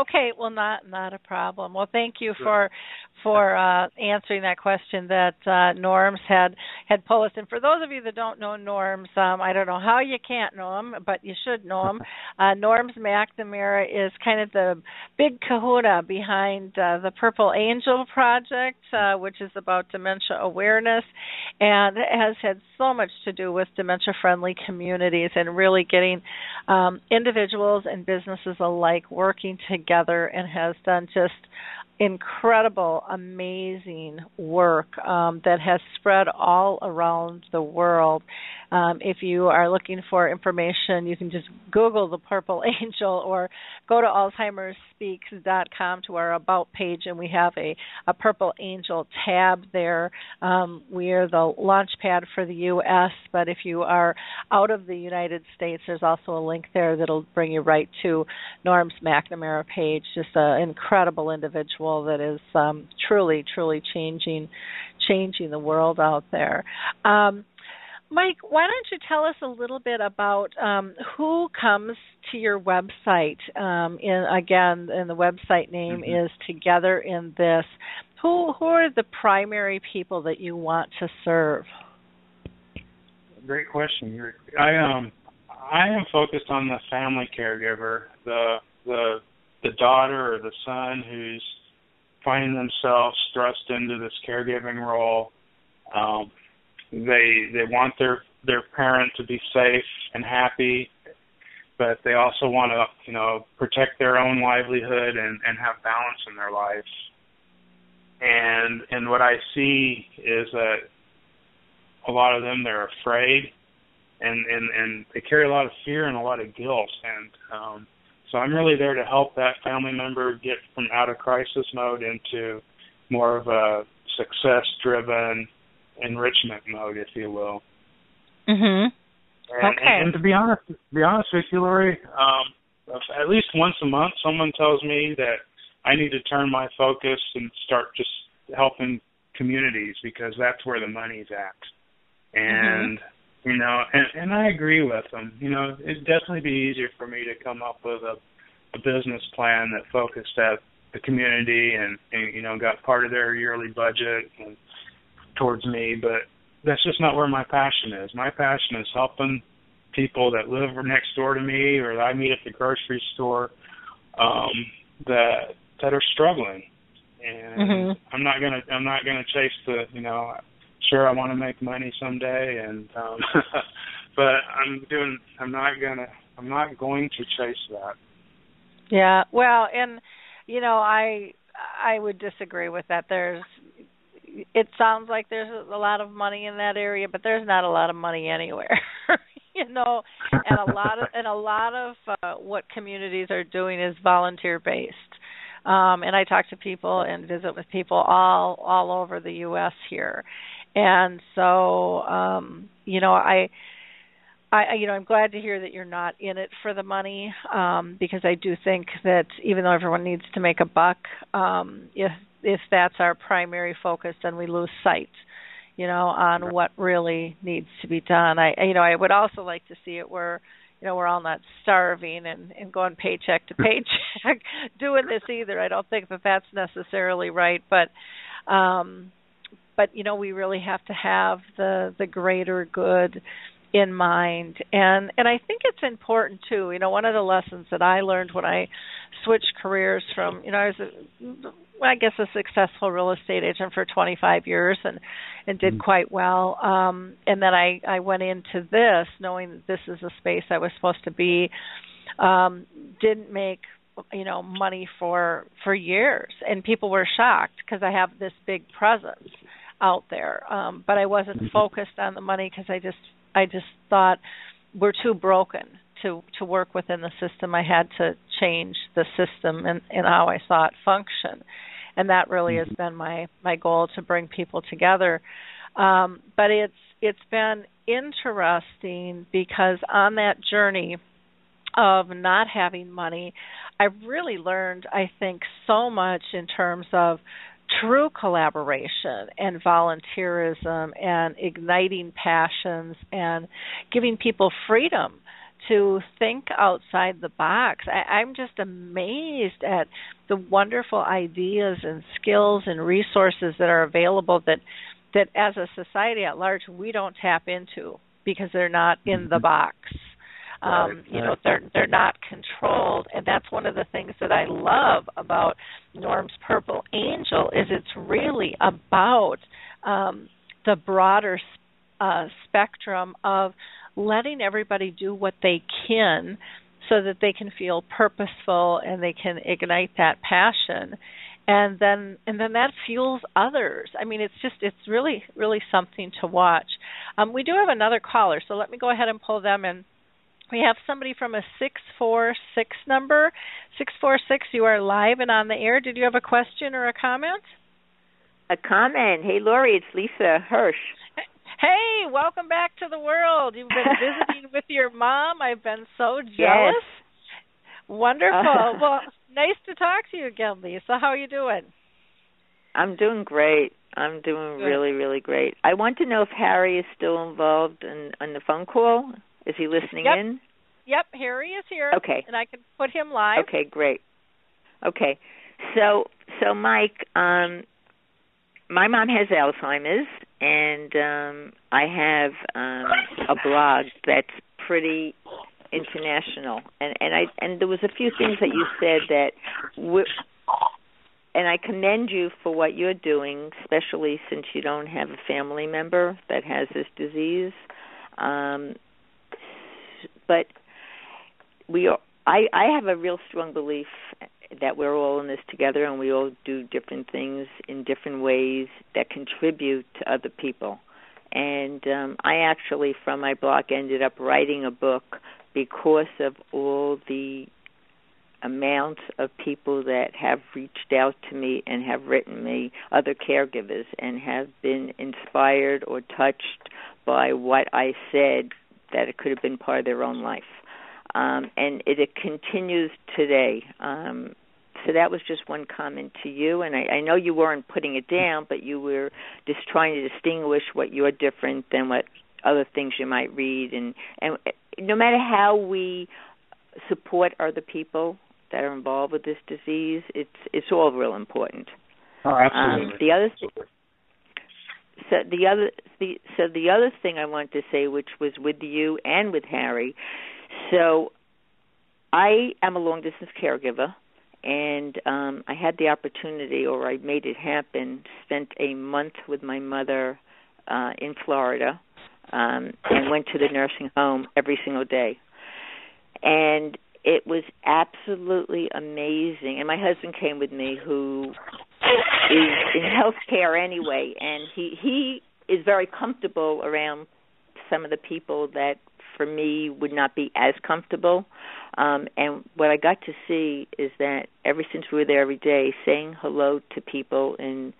Okay, well not not a problem. Well, thank you for for uh, answering that question that uh, Norms had had posed. And for those of you that don't know Norms, um, I don't know how you can't know him, but you should know him. Uh, Norms McNamara is kind of the big kahuna behind uh, the Purple Angel Project, uh, which is about dementia awareness, and has had so much to do with dementia-friendly communities and really getting um, individuals and businesses alike working together, and has done just incredible, amazing work um, that has spread all around the world. Um, if you are looking for information, you can just Google the Purple Angel or go to AlzheimersSpeaks.com to our About page, and we have a, a Purple Angel tab there. Um, we are the launch pad for the U.S., but if you are out of the United States, there's also a link there that'll bring you right to Norm's McNamara page. Just an incredible individual that is um, truly, truly changing changing the world out there. Um, Mike, why don't you tell us a little bit about um, who comes to your website? Um, in again, and the website name Mhm. is Together in This. Who who are the primary people that you want to serve? Great question. I um I am focused on the family caregiver, the the the daughter or the son who's finding themselves thrust into this caregiving role. Um, they they want their their parent to be safe and happy, but they also want to you know protect their own livelihood and and have balance in their lives. And and what I see is that a lot of them they're afraid and and and they carry a lot of fear and a lot of guilt and um so I'm really there to help that family member get from out of crisis mode into more of a success driven enrichment mode if you will Mhm. and, Okay. and, and to be honest to be honest with you Lori um at least once a month someone tells me that I need to turn my focus and start just helping communities because that's where the money's at and you know and and I agree with them. You know it'd definitely be easier for me to come up with a a business plan that focused at the community and, and you know got part of their yearly budget and towards me but that's just not where my passion is. My passion is helping people that live next door to me or that I meet at the grocery store um that that are struggling. And Mhm. I'm not gonna I'm not gonna chase the you know sure I want to make money someday and um but I'm doing I'm not gonna I'm not going to chase that. Yeah. Well, and you know, I I would disagree with that. There's it sounds like there's a lot of money in that area, but there's not a lot of money anywhere. you know, and a lot of and a lot of uh, what communities are doing is volunteer based. Um and I talk to people and visit with people all all over the US here. And so um you know, I I you know I'm glad to hear that you're not in it for the money um because I do think that even though everyone needs to make a buck um if if that's our primary focus then we lose sight you know on what really needs to be done. I I- you know I would also like to see it where you know we're all not starving and and going paycheck to paycheck doing this either. I don't think that that's necessarily right but um but you know we really have to have the the greater good in mind. And and I think it's important too. You know one of the lessons that I learned when I switched careers from you know I was a, I guess a successful real estate agent for 25 years and and did Mhm. quite well. Um and then I I went into this knowing that this is a space I was supposed to be um didn't make you know money for for years. And people were shocked because I have this big presence out there um but I wasn't Mhm. focused on the money because I just I just thought we're too broken to to work within the system. I had to change the system and and how I saw it function, and that really has been my my goal to bring people together. Um, but it's it's been interesting because on that journey of not having money, I've really learned I think so much in terms of true collaboration and volunteerism and igniting passions and giving people freedom to think outside the box. I, I'm just amazed at the wonderful ideas and skills and resources that are available that that as a society at large we don't tap into because they're not in the mm-hmm. box. Um, you know, they're they're not controlled, and that's one of the things that I love about Norm's Purple Angel is it's really about um, the broader uh, spectrum of letting everybody do what they can so that they can feel purposeful and they can ignite that passion. And then and then that fuels others. I mean it's just it's really really something to watch. Um, we do have another caller so let me go ahead and pull them in we have somebody from a 646 number 646 you are live and on the air did you have a question or a comment a comment. Hey, Lori, it's Lisa Hirsch. Hey, welcome back to the world. You've been visiting with your mom. I've been so jealous. Yes. Wonderful. well, nice to talk to you again, Lisa. How are you doing? I'm doing great. I'm doing Good. really, really great. I want to know if Harry is still involved in on the phone call. Is he listening Yep. in? Yep, Harry is here. Okay. And I can put him live. Okay, great. Okay. So so Mike, um my mom has Alzheimer's and um I have um a blog that's pretty international and and I and there was a few things that you said that w- and I commend you for what you're doing, especially since you don't have a family member that has this disease. Um, but we, are, I, I have a real strong belief that we're all in this together, and we all do different things in different ways that contribute to other people. And um, I actually, from my blog, ended up writing a book because of all the amount of people that have reached out to me and have written me, other caregivers, and have been inspired or touched by what I said that it could have been part of their own life. Um, and it, it continues today. Um, so that was just one comment to you, and I, I know you weren't putting it down, but you were just trying to distinguish what you're different than what other things you might read, and and no matter how we support other people that are involved with this disease, it's it's all real important. Oh, Um, absolutely. the other th- so the other the so the other thing I wanted to say, which was with you and with Harry, so I am a long distance caregiver, and um, I had the opportunity, or I made it happen, spent a month with my mother uh, in Florida, um, and went to the nursing home every single day, and it was absolutely amazing. And my husband came with me, who is in healthcare anyway, and he he is very comfortable around some of the people that for me would not be as comfortable. Um, and what I got to see is that ever since we were there every day, saying hello to people in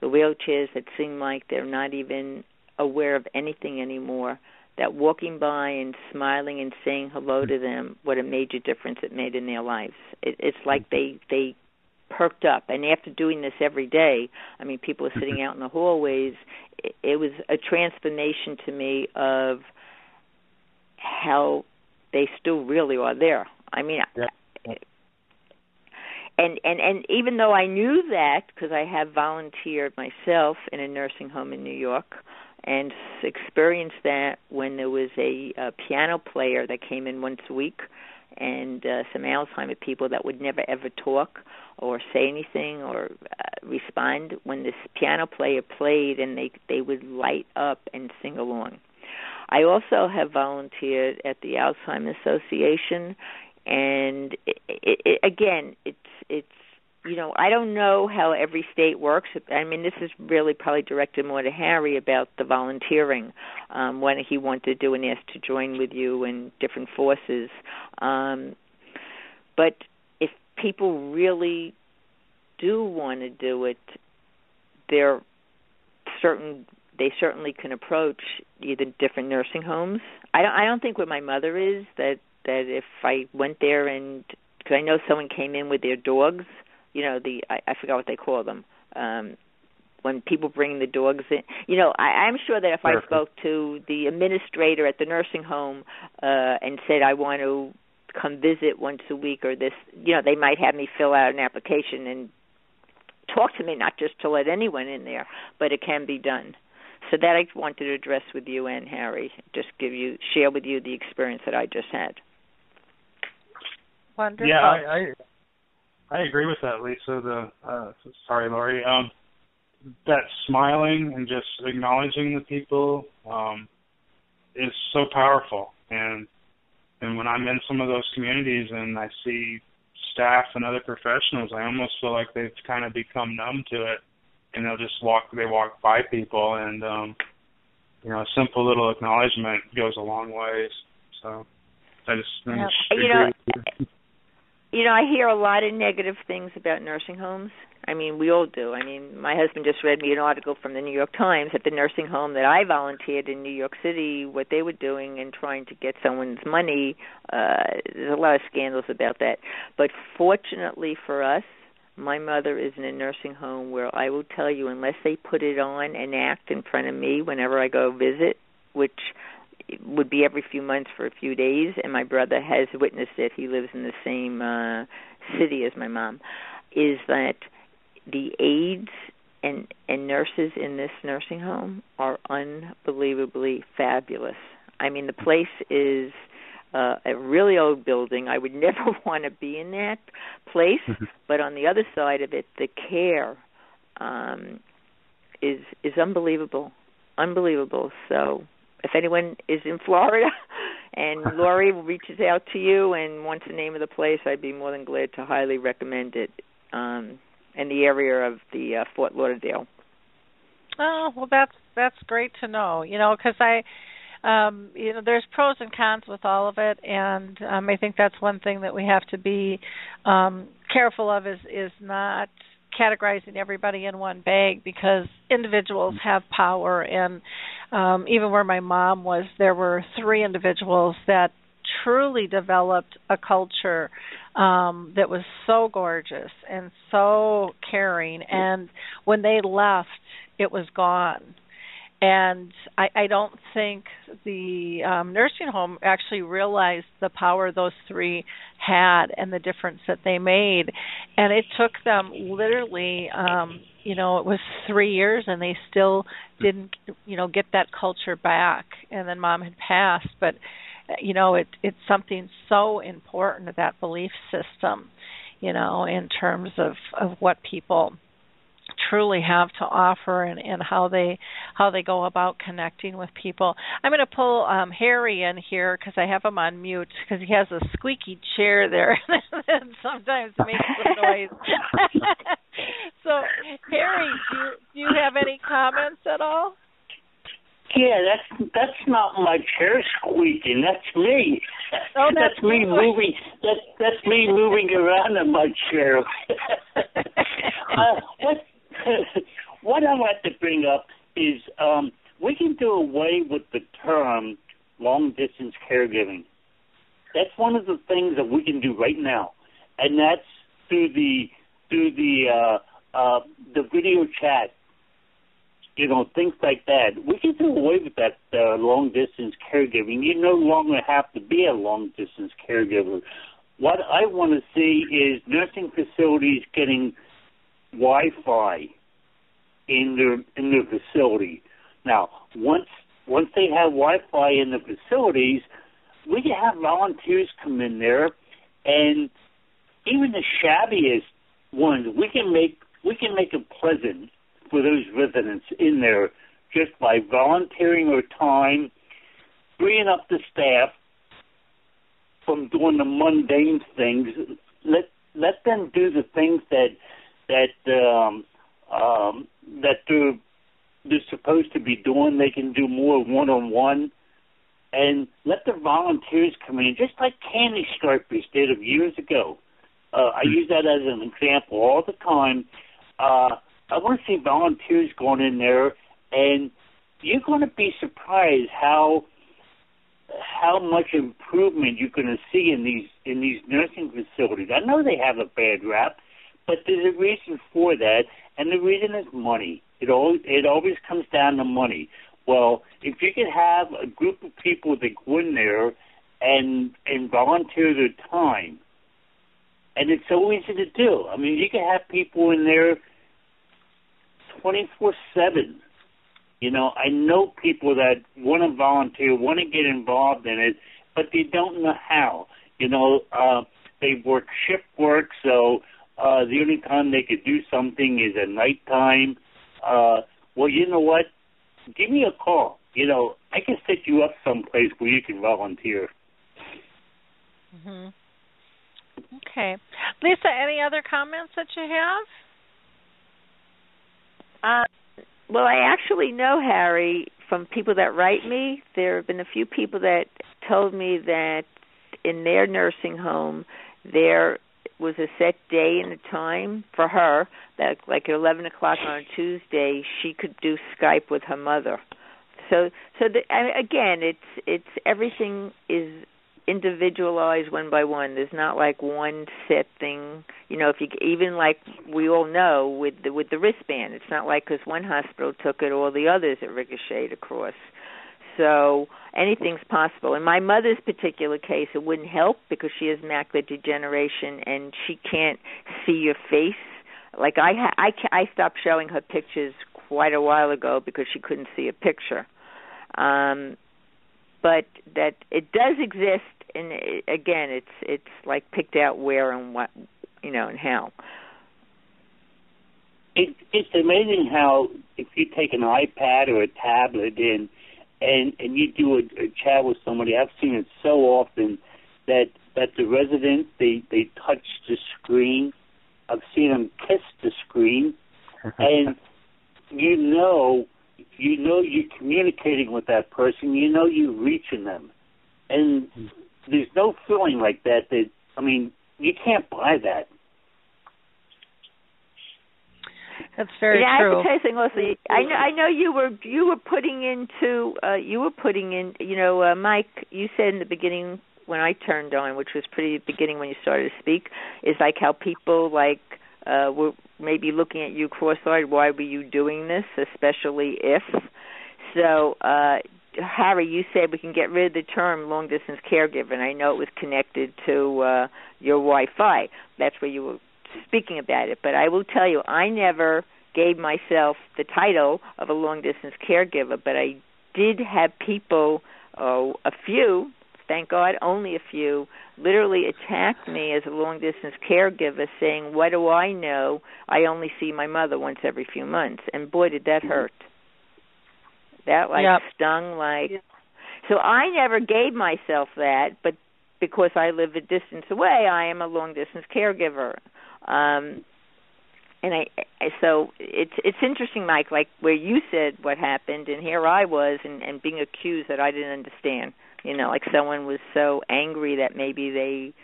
the wheelchairs that seem like they're not even aware of anything anymore, that walking by and smiling and saying hello to them, what a major difference it made in their lives. It, it's like they they perked up. And after doing this every day i mean people are sitting out in the hallways. It, it was a transformation to me of how they still really are there. I mean Yeah. and and and even though i knew that because i have volunteered myself in a nursing home in new york and experienced that when there was a, a piano player that came in once a week and uh, some Alzheimer people that would never ever talk or say anything or uh, respond when this piano player played and they they would light up and sing along. I also have volunteered at the Alzheimer Association and it, it, it, again it's it's you know, I don't know how every state works. I mean, this is really probably directed more to Harry about the volunteering, um, when he wanted to do and asked to join with you in different forces. Um, but if people really do want to do it, there certain they certainly can approach either different nursing homes. I don't I don't think where my mother is that that if I went there and because I know someone came in with their dogs you know the I, I forgot what they call them um when people bring the dogs in. You know i i'm sure that if i spoke to the administrator at the nursing home uh and said i want to come visit once a week or this you know they might have me fill out an application and talk to me not just to let anyone in there but it can be done. So that i wanted to address with you and harry just give you share with you the experience that i just had. Wonderful. Yeah, I, I I agree with that, Lisa. The uh, sorry, Lori. Um, that smiling and just acknowledging the people um, is so powerful. And and when I'm in some of those communities and I see staff and other professionals, I almost feel like they've kind of become numb to it, and they'll just walk. They walk by people, and um, you know, a simple little acknowledgement goes a long ways. So I just, I just You know, you. know, I hear a lot of negative things about nursing homes. I mean, we all do. I mean, my husband just read me an article from the New York Times at the nursing home that I volunteered in New York City, what they were doing and trying to get someone's money. Uh, there's a lot of scandals about that. But fortunately for us, my mother is in a nursing home where I will tell you, unless they put it on an act in front of me whenever I go visit, which would be every few months for a few days, and my brother has witnessed it. He lives in the same uh, city as my mom. Is that the aides and and nurses in this nursing home are unbelievably fabulous. I mean, the place is uh, a really old building. I would never want to be in that place, but on the other side of it, the care um, is is unbelievable, unbelievable. So, if anyone is in Florida and Lori reaches out to you and wants the name of the place, I'd be more than glad to highly recommend it. Um, in the area of the uh, Fort Lauderdale. Oh well, that's that's great to know. You know, because I, um, you know, there's pros and cons with all of it, and um, I think that's one thing that we have to be um, careful of is is not categorizing everybody in one bag because individuals have power. And um even where my mom was there were three individuals that truly developed a culture um that was so gorgeous and so caring. And when they left it was gone and I, I don't think the um, nursing home actually realized the power those three had and the difference that they made. And it took them literally, um, you know, it was three years, and they still didn't, you know, get that culture back. And then mom had passed, but you know, it it's something so important that belief system, you know, in terms of of what people truly have to offer and, and how they how they go about connecting with people. I'm going to pull um, Harry in here because I have him on mute because he has a squeaky chair there and sometimes makes some noise. so Harry, do you, do you have any comments at all? Yeah, that's that's not my chair squeaking. That's me. Oh, that's, that's me moving. That's that's me moving around in my chair. uh, what what I'd like to bring up is um, we can do away with the term long distance caregiving. That's one of the things that we can do right now, and that's through the through the uh, uh, the video chat. You know, things like that. We can do away with that uh, long distance caregiving. You no longer have to be a long distance caregiver. What I want to see is nursing facilities getting Wi-Fi in their in their facility. Now, once once they have Wi-Fi in the facilities, we can have volunteers come in there, and even the shabbiest ones, we can make we can make it pleasant for those residents in there just by volunteering our time, freeing up the staff from doing the mundane things. Let let them do the things that that um, um, that they're they're supposed to be doing. They can do more one on one, and let the volunteers come in, just like Candy Stripers did of years ago. Uh, I use that as an example all the time. Uh, I want to see volunteers going in there, and you're going to be surprised how how much improvement you're going to see in these in these nursing facilities. I know they have a bad rap, but there's a reason for that, and the reason is money. It always it always comes down to money. Well, if you could have a group of people that go in there and and volunteer their time, and it's so easy to do. I mean, you can have people in there twenty four seven. You know, I know people that want to volunteer, want to get involved in it, but they don't know how. You know, uh, they work shift work, so uh, the only time they could do something is at nighttime. Uh, well, you know what? Give me a call. You know, I can set you up someplace where you can volunteer. Mhm. Okay, Lisa. Any other comments that you have? Uh, well, I actually know Harry from people that write me. There have been a few people that told me that in their nursing home, there was a set day and a time for her that like at eleven o'clock on a Tuesday she could do Skype with her mother. So so the, again, it's it's everything is individualized one by one. There's not like one set thing. You know, if you even like we all know with the with the wristband, it's not like because one hospital took it, all the others it ricocheted across. So anything's possible. In my mother's particular case, it wouldn't help because she has macular degeneration and she can't see your face. Like I, ha- I, ca- I stopped showing her pictures quite a while ago because she couldn't see a picture. Um, but that it does exist, and it, again, it's it's like picked out where and what, you know, and how. It, it's amazing how if you take an iPad or a tablet and and and you do a, a chat with somebody, I've seen it so often that that the resident they they touch the screen. I've seen them kiss the screen, and you know you know you're communicating with that person. You know you're reaching them, and hmm. there's no feeling like that. That I mean, you can't buy that. That's very yeah, true. I have to tell you something also. I know I know you were you were putting into uh you were putting in you know, uh Mike, you said in the beginning when I turned on, which was pretty beginning when you started to speak, is like how people like uh were maybe looking at you cross-eyed, why were you doing this, especially if so uh Harry, you said we can get rid of the term long distance caregiver, and I know it was connected to uh, your Wi-Fi. That's where you were speaking about it. But I will tell you, I never gave myself the title of a long distance caregiver, but I did have people, oh, a few, thank God, only a few, literally attack me as a long distance caregiver, saying, "What do I know? I only see my mother once every few months." And boy, did that mm-hmm. hurt. That like Yep. stung like. So I never gave myself that, but because I live a distance away, I am a long distance caregiver. Um and I I- so it's it's interesting Mike like where you said what happened and here I was and and being accused that I didn't understand. You know, like someone was so angry that maybe they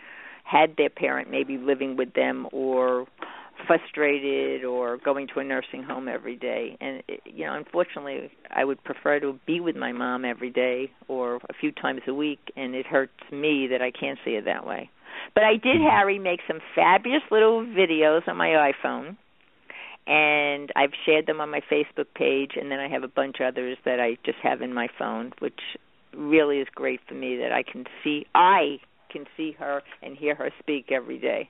had their parent maybe living with them or frustrated or going to a nursing home every day and you know unfortunately I would prefer to be with my mom every day or a few times a week and it hurts me that I can't see it that way. But I did mm-hmm. Harry make some fabulous little videos on my iPhone and I've shared them on my Facebook page and then I have a bunch of others that I just have in my phone which really is great for me that I can see I can see her and hear her speak every day.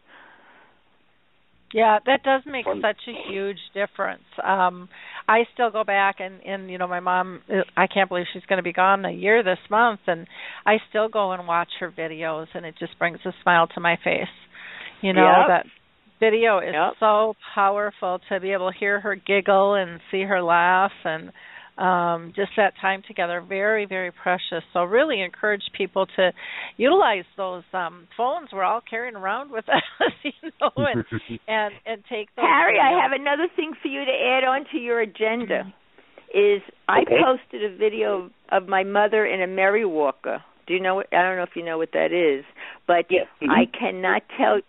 Yeah, that does make Fun. such a huge difference. Um I still go back and and you know my mom uh, I can't believe she's going to be gone a year this month and I still go and watch her videos and it just brings a smile to my face. You know Yep. that video is Yep. so powerful to be able to hear her giggle and see her laugh and um just that time together very very precious so really encourage people to utilize those um phones we're all carrying around with us you know and and and take those Harry, videos. I have another thing for you to add on to your agenda. Is I Okay. posted a video of my mother in a Merry Walker. Do you know what I don't know if you know what that is, but Yeah. Mhm. I cannot tell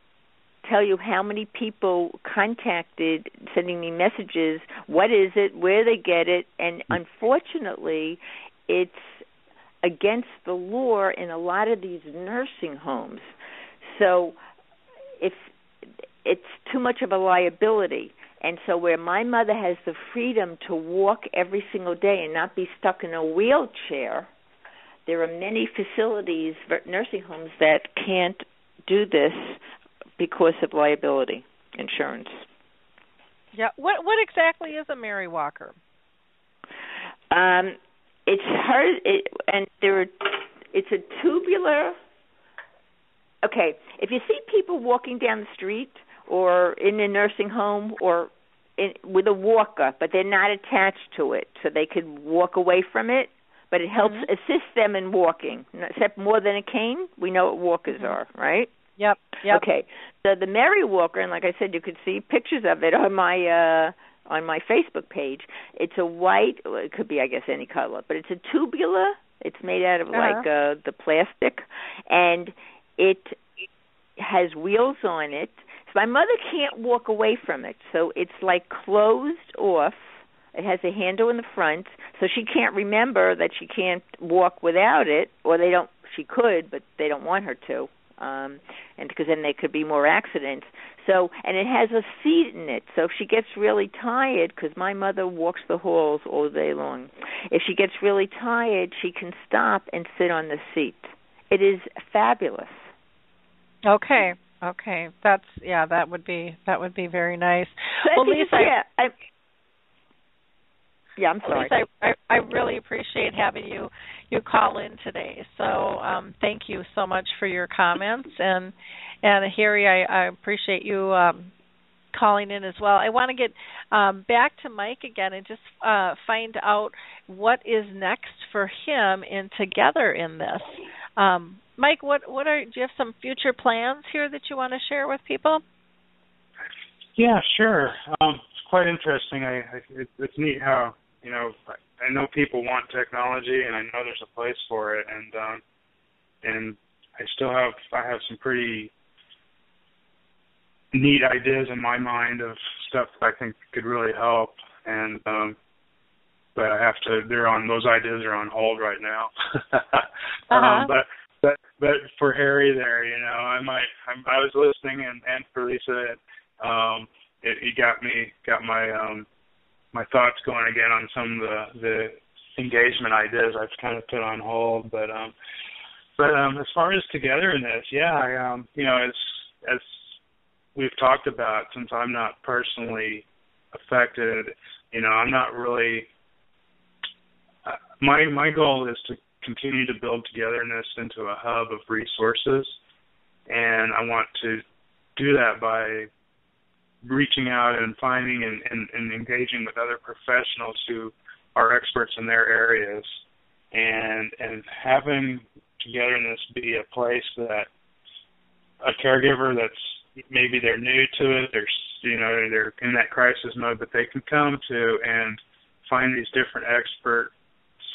tell you how many people contacted sending me messages what is it where they get it and hmm. unfortunately it's against the law in a lot of these nursing homes. So if it's too much of a liability. And so where my mother has the freedom to walk every single day and not be stuck in a wheelchair there are many facilities nursing homes that can't do this because of liability insurance. yeah what what exactly is a Merry Walker Um, it's her, it, and there are, it's a tubular. Okay, if you see people walking down the street or in a nursing home or in, with a walker, but they're not attached to it, so they could walk away from it. But it helps Mhm. assist them in walking. Except more than a cane, we know what walkers Mhm. are, right? Yep yep Okay. So the Merry Walker, and like I said, you could see pictures of it on my uh on my Facebook page. It's a white. well, It could be, I guess, any color, but it's a tubular. It's made out of Uh-huh. like uh the plastic, and it has wheels on it. So my mother can't walk away from it. So it's like closed off. It has a handle in the front, so she can't remember that she can't walk without it, or they don't. she could, but they don't want her to, um, and because then there could be more accidents. So, and it has a seat in it. So if she gets really tired, because my mother walks the halls all day long, if she gets really tired, she can stop and sit on the seat. It is fabulous. Okay. Okay. That's yeah, that would be that would be very nice. So well, Lisa, yeah, I, yeah, I'm sorry. Lisa, I, I, I really appreciate having you you call in today. So um, thank you so much for your comments and and Harry, I, I appreciate you um, calling in as well. I want to get um, back to Mike again and just uh, find out what is next for him in together in this. Um, Mike, what what are do you have some future plans here that you want to share with people? Yeah, sure. Um, it's quite interesting. I, I it, it's neat how you know I, know people want technology, and I know there's a place for it, and um, and I still have I have some pretty neat ideas in my mind of stuff that I think could really help, and um, but I have to. They're on those ideas are on hold right now. Uh-huh. um, but but but for Harry there, you know, I might. I'm, I was listening, and and for Lisa, um, it, it got me got my um my thoughts going again on some of the the engagement ideas I've kind of put on hold, but um but um as far as Together in This, yeah, I um you know as as we've talked about since I'm not personally affected, you know, I'm not really uh, my my goal is to continue to build Together in This into a hub of resources and I want to do that by reaching out and finding and, and, and engaging with other professionals who are experts in their areas and and having Together in This be a place that a caregiver that's maybe they're new to it, they're you know, they're in that crisis mode, but they can come to and find these different experts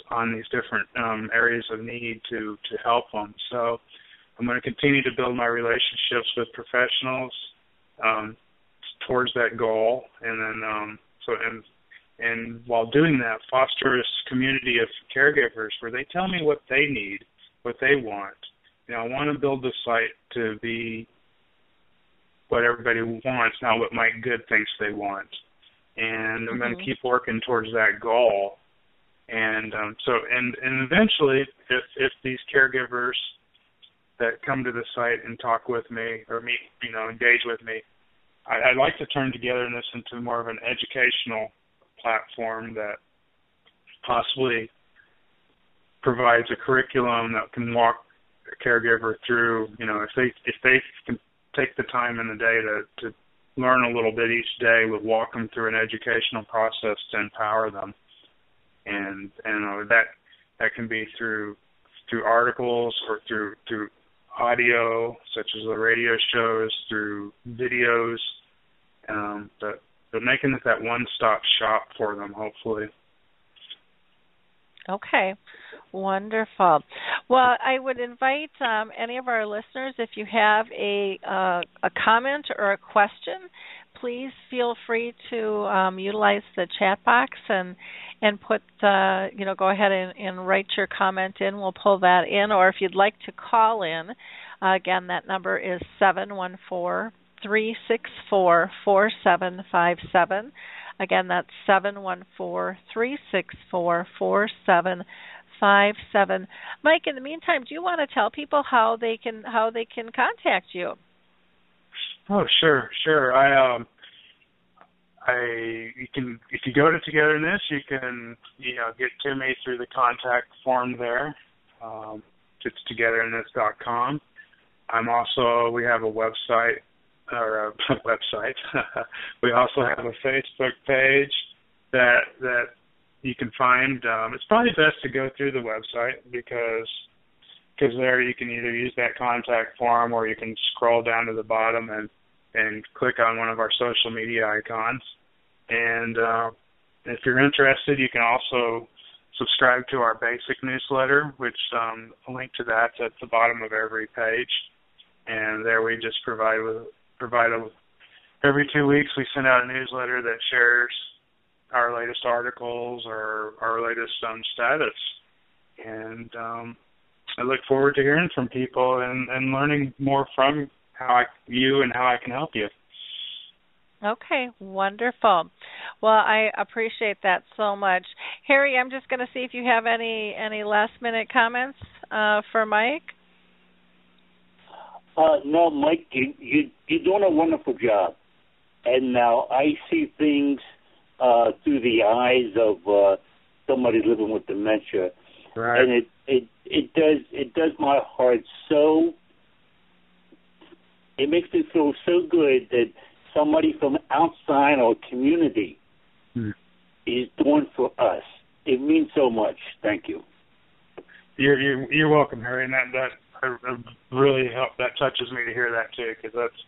on these different um, areas of need to to help them. So I'm going to continue to build my relationships with professionals um, towards that goal, and then um, so and and while doing that, foster this community of caregivers where they tell me what they need, what they want. You know, I want to build the site to be what everybody wants, not what Mike Good thinks they want. And I'm going to keep working towards that goal. And um, so, and and eventually, if if these caregivers that come to the site and talk with me or meet, you know, engage with me, I, I'd like to turn Together in This into more of an educational platform that possibly provides a curriculum that can walk a caregiver through. You know, if they if they can take the time in the day to to learn a little bit each day, would walk them through an educational process to empower them, and and uh, that that can be through through articles or through through audio, such as the radio shows, through videos, um, but but making it that one stop shop for them, hopefully. Okay, wonderful. Well, I would invite um, any of our listeners, if you have a uh, a comment or a question, please feel free to um, utilize the chat box and and put uh, you know go ahead and, and write your comment in. We'll pull that in, or if you'd like to call in, uh, again that number is seven one four three six four four seven five seven. Again, that's seven one four three six four four seven five seven. Mike, in the meantime, do you want to tell people how they can how they can contact you? Oh, sure, sure. I um, I you can if you go to Together in This, you can you know get to me through the contact form there. Um, it's togetherinthis.com. I'm also we have a website or a website. we also have a Facebook page that that you can find. Um, it's probably best to go through the website because because there you can either use that contact form or you can scroll down to the bottom and and click on one of our social media icons. And uh, if you're interested, you can also subscribe to our basic newsletter, which um, a link to that's at the bottom of every page. And there we just provide with provide a every two weeks we send out a newsletter that shares our latest articles or our latest um, status. And um, I look forward to hearing from people and and learning more from how I, you and how I can help you. Okay, wonderful. Well, I appreciate that so much. Harry, I'm just going to see if you have any any last minute comments uh, for Mike. Uh, no, Mike, you, you you're doing a wonderful job, and now I see things uh, through the eyes of uh, somebody living with dementia, Right. and it it it does it does my heart so. It makes me feel so good that somebody from outside our community Hmm. is doing for us. It means so much. Thank you. You're you're, you're welcome, Harry, and that that I, I really help. That touches me to hear that too, because that's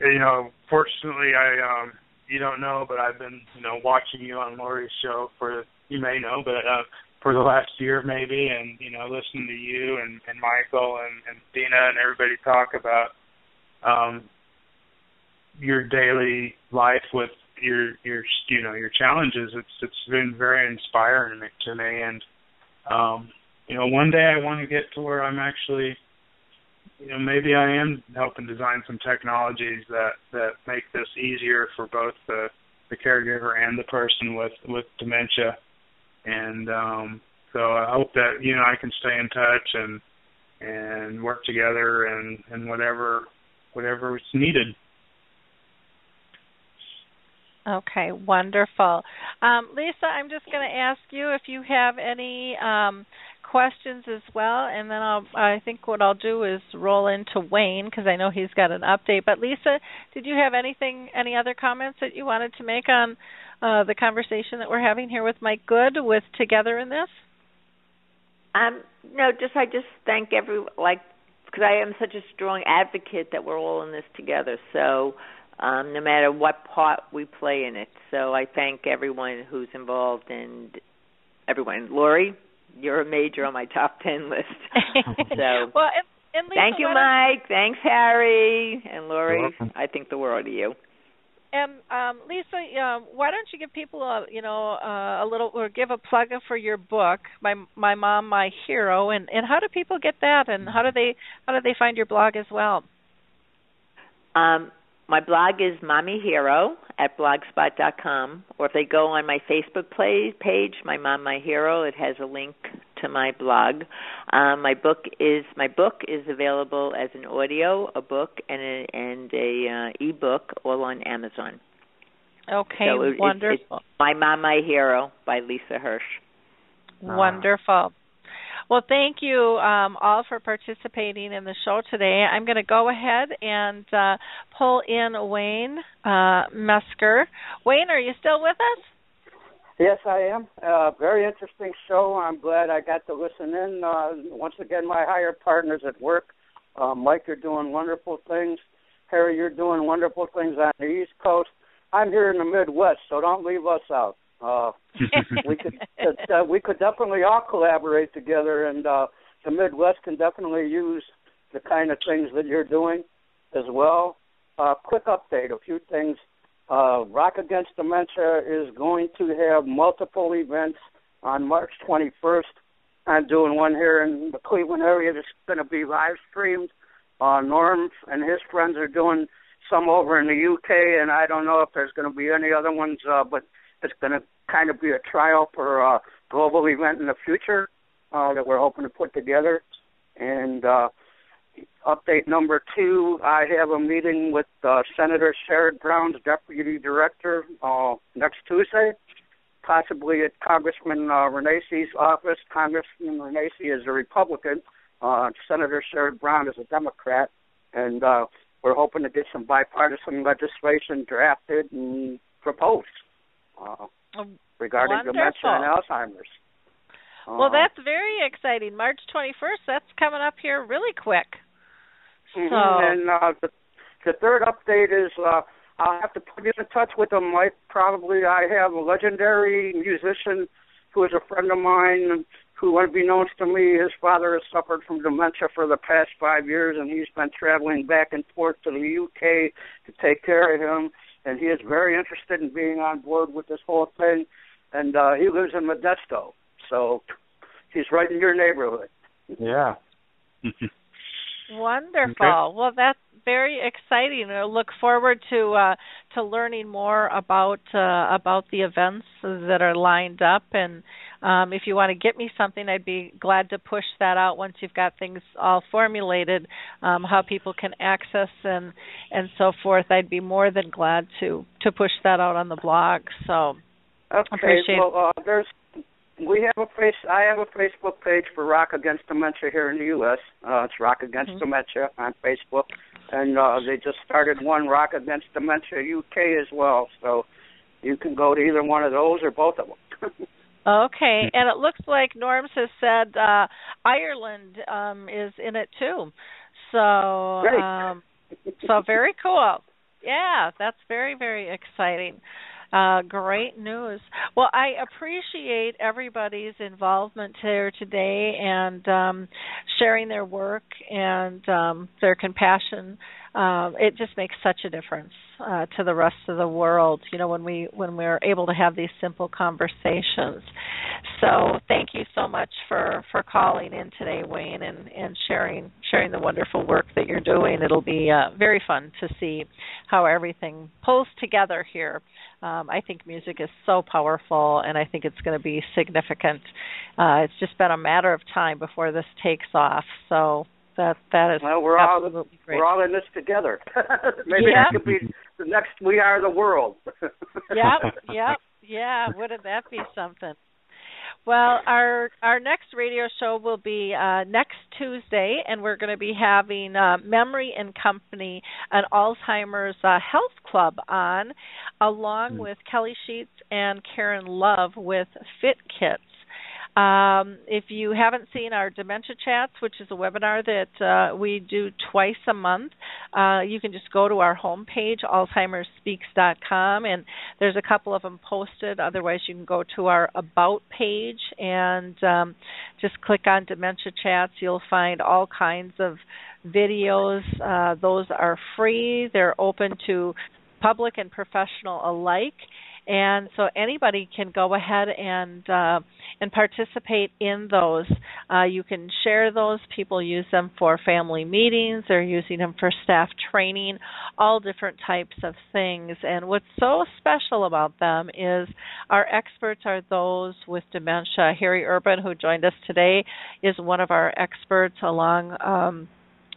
you know, fortunately, I um, you don't know, but I've been you know watching you on Lori's show for you may know, but uh, for the last year maybe, and you know, listening to you and and Michael and and Dina and everybody talk about um your daily life with your your you know your challenges. It's it's been very inspiring to me, and um you know, one day I want to get to where I'm actually, you know, maybe I am helping design some technologies that that make this easier for both the the caregiver and the person with with dementia. And um, so I hope that you know I can stay in touch and and work together and and whatever whatever is needed. Okay, wonderful. Um, Lisa, I'm just going to ask you if you have any um, questions as well, and then I'll. I think what I'll do is roll into Wayne because I know he's got an update. But Lisa, did you have anything, any other comments that you wanted to make on uh, the conversation that we're having here with Mike Good with Together in this? Um, no, just I just thank every like because I am such a strong advocate that we're all in this together. So um, no matter what part we play in it. So I thank everyone who's involved and everyone. Lori, you're a major on my top ten list. so well, and, and Lisa, thank you, why don't- Mike. Thanks, Harry and Lori. I think the world of you. And um, Lisa, um, why don't you give people a you know uh, a little or give a plug for your book, my my mom, my hero, and and how do people get that, and how do they how do they find your blog as well? Um, my blog is Mommy Hero at blogspot.com, or if they go on my Facebook play, page, My Mom My Hero, it has a link to my blog. Um, my book is my book is available as an audio, a book, and a and a uh, ebook, all on Amazon. Okay, So it- wonderful, My Mom My Hero by Lisa Hirsch. wonderful. Well, thank you um, all for participating in the show today. I'm going to go ahead and uh, pull in Wayne uh, Mesker. Wayne, are you still with us? Yes, I am. Uh, very interesting show. I'm glad I got to listen in. Uh, once again, my hired partners at work. Uh, Mike, you're doing wonderful things. Harry, you're doing wonderful things on the East Coast. I'm here in the Midwest, so don't leave us out. Uh, we could uh, we could definitely all collaborate together, and uh, the Midwest can definitely use the kind of things that you're doing as well. Uh, quick update: a few things. Uh, Rock Against Dementia is going to have multiple events on March 21st. I'm doing one here in the Cleveland area that's going to be live streamed. Uh, Norm and his friends are doing some over in the UK, and I don't know if there's going to be any other ones, uh, but it's going to kind of be a trial for a global event in the future uh, that we're hoping to put together. And uh, update number two, I have a meeting with uh, Senator Sherrod Brown's deputy director uh, next Tuesday, possibly at Congressman uh, Renacci's office. Congressman Renacci is a Republican. Uh, Senator Sherrod Brown is a Democrat, and uh, we're hoping to get some bipartisan legislation drafted and proposed uh, regarding dementia and Wonderful. Alzheimer's. Well, Uh, that's very exciting. March 21st, that's coming up here really quick. Mhm, So- And uh, the, the third update is uh, I'll have to put you in touch with them. Like probably I have a legendary musician who is a friend of mine who, unbeknownst to me, his father has suffered from dementia for the past five years, and he's been traveling back and forth to the UK to take care of him. And he is very interested in being on board with this whole thing. And uh, he lives in Modesto, so he's right in your neighborhood. Yeah. Wonderful. Okay. Well, that's very exciting. I look forward to uh, to learning more about uh, about the events that are lined up. And um, if you want to get me something, I'd be glad to push that out once you've got things all formulated, um, how people can access and and so forth. I'd be more than glad to to push that out on the blog. So Okay. Appreciate- Well, uh, there's we have a face. I have a Facebook page for Rock Against Dementia here in the U.S. Uh, it's Rock Against Mhm. Dementia on Facebook, and uh, they just started one Rock Against Dementia UK as well. So you can go to either one of those or both of them. Okay, and it looks like Norms has said uh, Ireland um, is in it too. So, um, so very cool. Yeah, that's very very exciting. Uh, great news. Well, I appreciate everybody's involvement here today and um, sharing their work and um, their compassion. Um, it just makes such a difference uh, to the rest of the world. You know, when we when we're able to have these simple conversations. So, thank you so much for for calling in today, Wayne, and and sharing sharing the wonderful work that you're doing. It'll be uh, very fun to see how everything pulls together here. Um, I think music is so powerful, and I think it's going to be significant. Uh, it's just been a matter of time before this takes off. So that that is well, we're all absolutely great. we're all in this together. Maybe Yeah. that could be the next We Are the World. yep, yep, yeah. Wouldn't that be something? Well, our our next radio show will be uh, next Tuesday, and we're going to be having uh, Memory and Company, an Alzheimer's uh, Health Club on, along with Kelly Sheets and Karen Love with Fit Kits. Um, if you haven't seen our Dementia Chats, which is a webinar that uh, we do twice a month, uh, you can just go to our homepage, alzheimersspeaks.com, and there's a couple of them posted. Otherwise, you can go to our About page and um, just click on Dementia Chats. You'll find all kinds of videos. Uh, those are free, they're open to public and professional alike. And so anybody can go ahead and uh, and participate in those. Uh, you can share those. People use them for family meetings. They're using them for staff training, all different types of things. And what's so special about them is our experts are those with dementia. Harry Urban, who joined us today, is one of our experts, along. Um,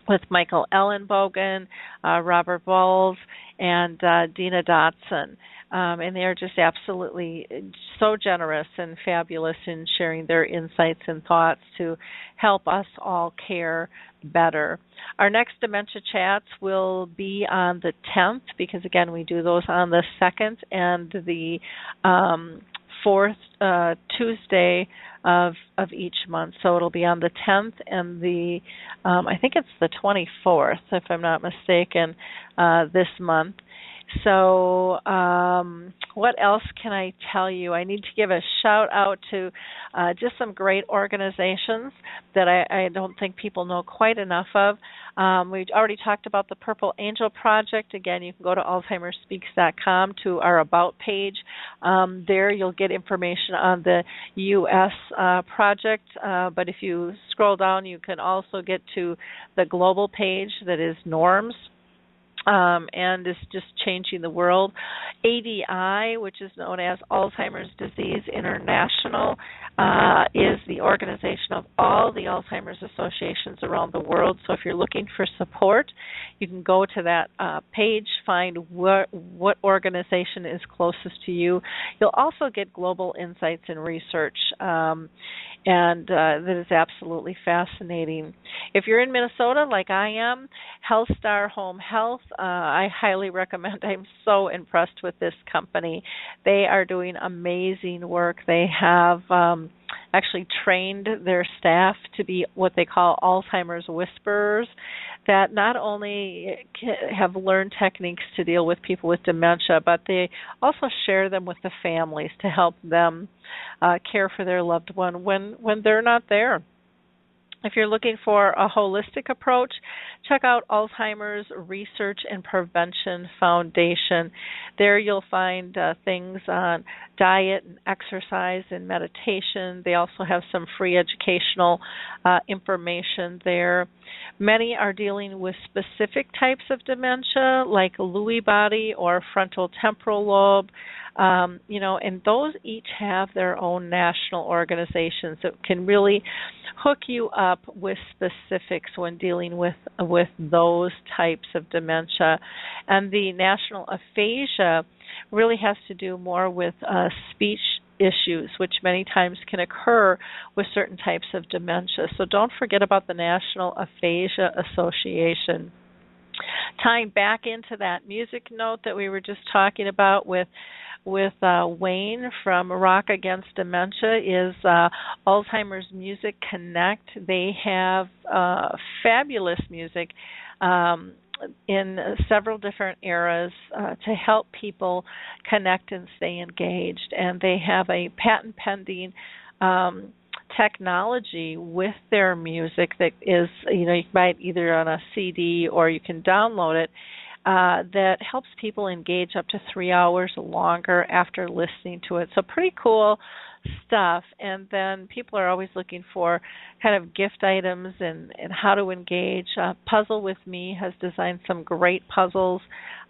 with Michael Ellenbogen, uh, Robert Bowles, and uh, Dina Dotson. Um, and they are just absolutely so generous and fabulous in sharing their insights and thoughts to help us all care better. Our next dementia chats will be on the 10th because again we do those on the 2nd and the um, fourth uh, Tuesday of of each month. So it'll be on the 10th and the um, I think it's the 24th if I'm not mistaken uh, this month. So, um, what else can I tell you? I need to give a shout out to uh, just some great organizations that I, I, don't think people know quite enough of. Um, we've already talked about the Purple Angel Project. Again, you can go to AlzheimersSpeaks.com to our About page. Um, there, you'll get information on the U.S. Uh, project. Uh, but if you scroll down, you can also get to the global page that is Norms um, and is just changing the world. ADI, which is known as Alzheimer's Disease International, uh, is the organization of all the Alzheimer's associations around the world. So if you're looking for support, you can go to that uh, page, find what what organization is closest to you. You'll also get global insights and research. Um, and uh, that is absolutely fascinating. If you're in Minnesota, like I am, Health Star Home Health, uh, I highly recommend. I'm so impressed with this company. They are doing amazing work. They have um, actually trained their staff to be what they call Alzheimer's whisperers, that not only have learned techniques to deal with people with dementia, but they also share them with the families to help them uh, care for their loved one when when they're not there. If you're looking for a holistic approach, check out Alzheimer's Research and Prevention Foundation. There you'll find uh, things on diet and exercise and meditation. They also have some free educational uh, information there. Many are dealing with specific types of dementia, like Lewy body or frontal temporal lobe. Um, you know, and those each have their own national organizations that can really hook you up with specifics when dealing with with those types of dementia. And the national aphasia really has to do more with uh, speech issues, which many times can occur with certain types of dementia. So don't forget about the National Aphasia Association. Tying back into that music note that we were just talking about with with uh, Wayne from Rock Against Dementia is uh, Alzheimer's Music Connect. They have uh, fabulous music um, in several different eras uh, to help people connect and stay engaged. And they have a patent pending. Um, technology with their music that is you know you buy it either on a CD or you can download it uh, that helps people engage up to three hours longer after listening to it. So pretty cool stuff and then people are always looking for kind of gift items and and how to engage. Uh, puzzle with me has designed some great puzzles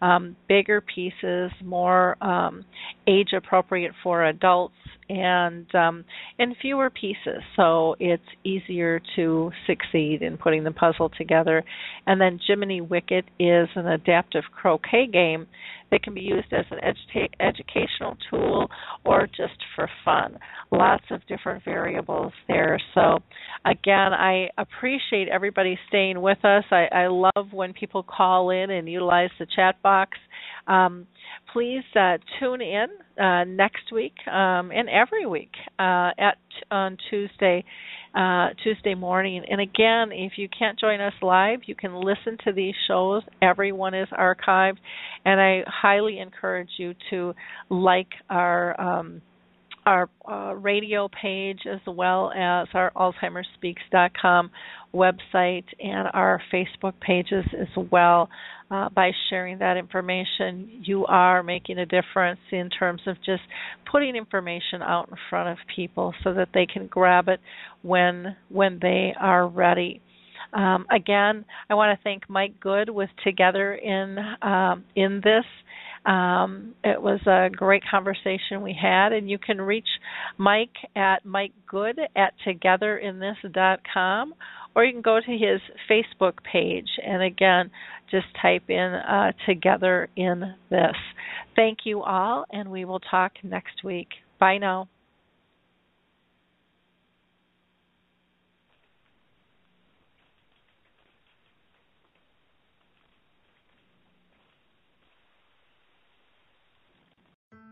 um, bigger pieces more um, age appropriate for adults and um, and fewer pieces. So it's easier to succeed in putting the puzzle together. And then Jiminy Wicket is an adaptive croquet game that can be used as an edu- educational tool or just for fun. Lots of different variables there. So, again, I appreciate everybody staying with us. I, I love when people call in and utilize the chat box. Um, please uh, tune in uh, next week um, and every week uh, at on Tuesday uh, Tuesday morning. And again, if you can't join us live, you can listen to these shows. Everyone is archived, and I highly encourage you to like our. Um, our uh, radio page as well as our alzheimersspeaks.com website and our Facebook pages as well. Uh, by sharing that information, you are making a difference in terms of just putting information out in front of people so that they can grab it when when they are ready. Um, again, I want to thank Mike Good with Together in um, in this. Um, it was a great conversation we had, and you can reach Mike at Mike Good at togetherinthis.com, or you can go to his Facebook page and again just type in uh, Together in This. Thank you all, and we will talk next week. Bye now.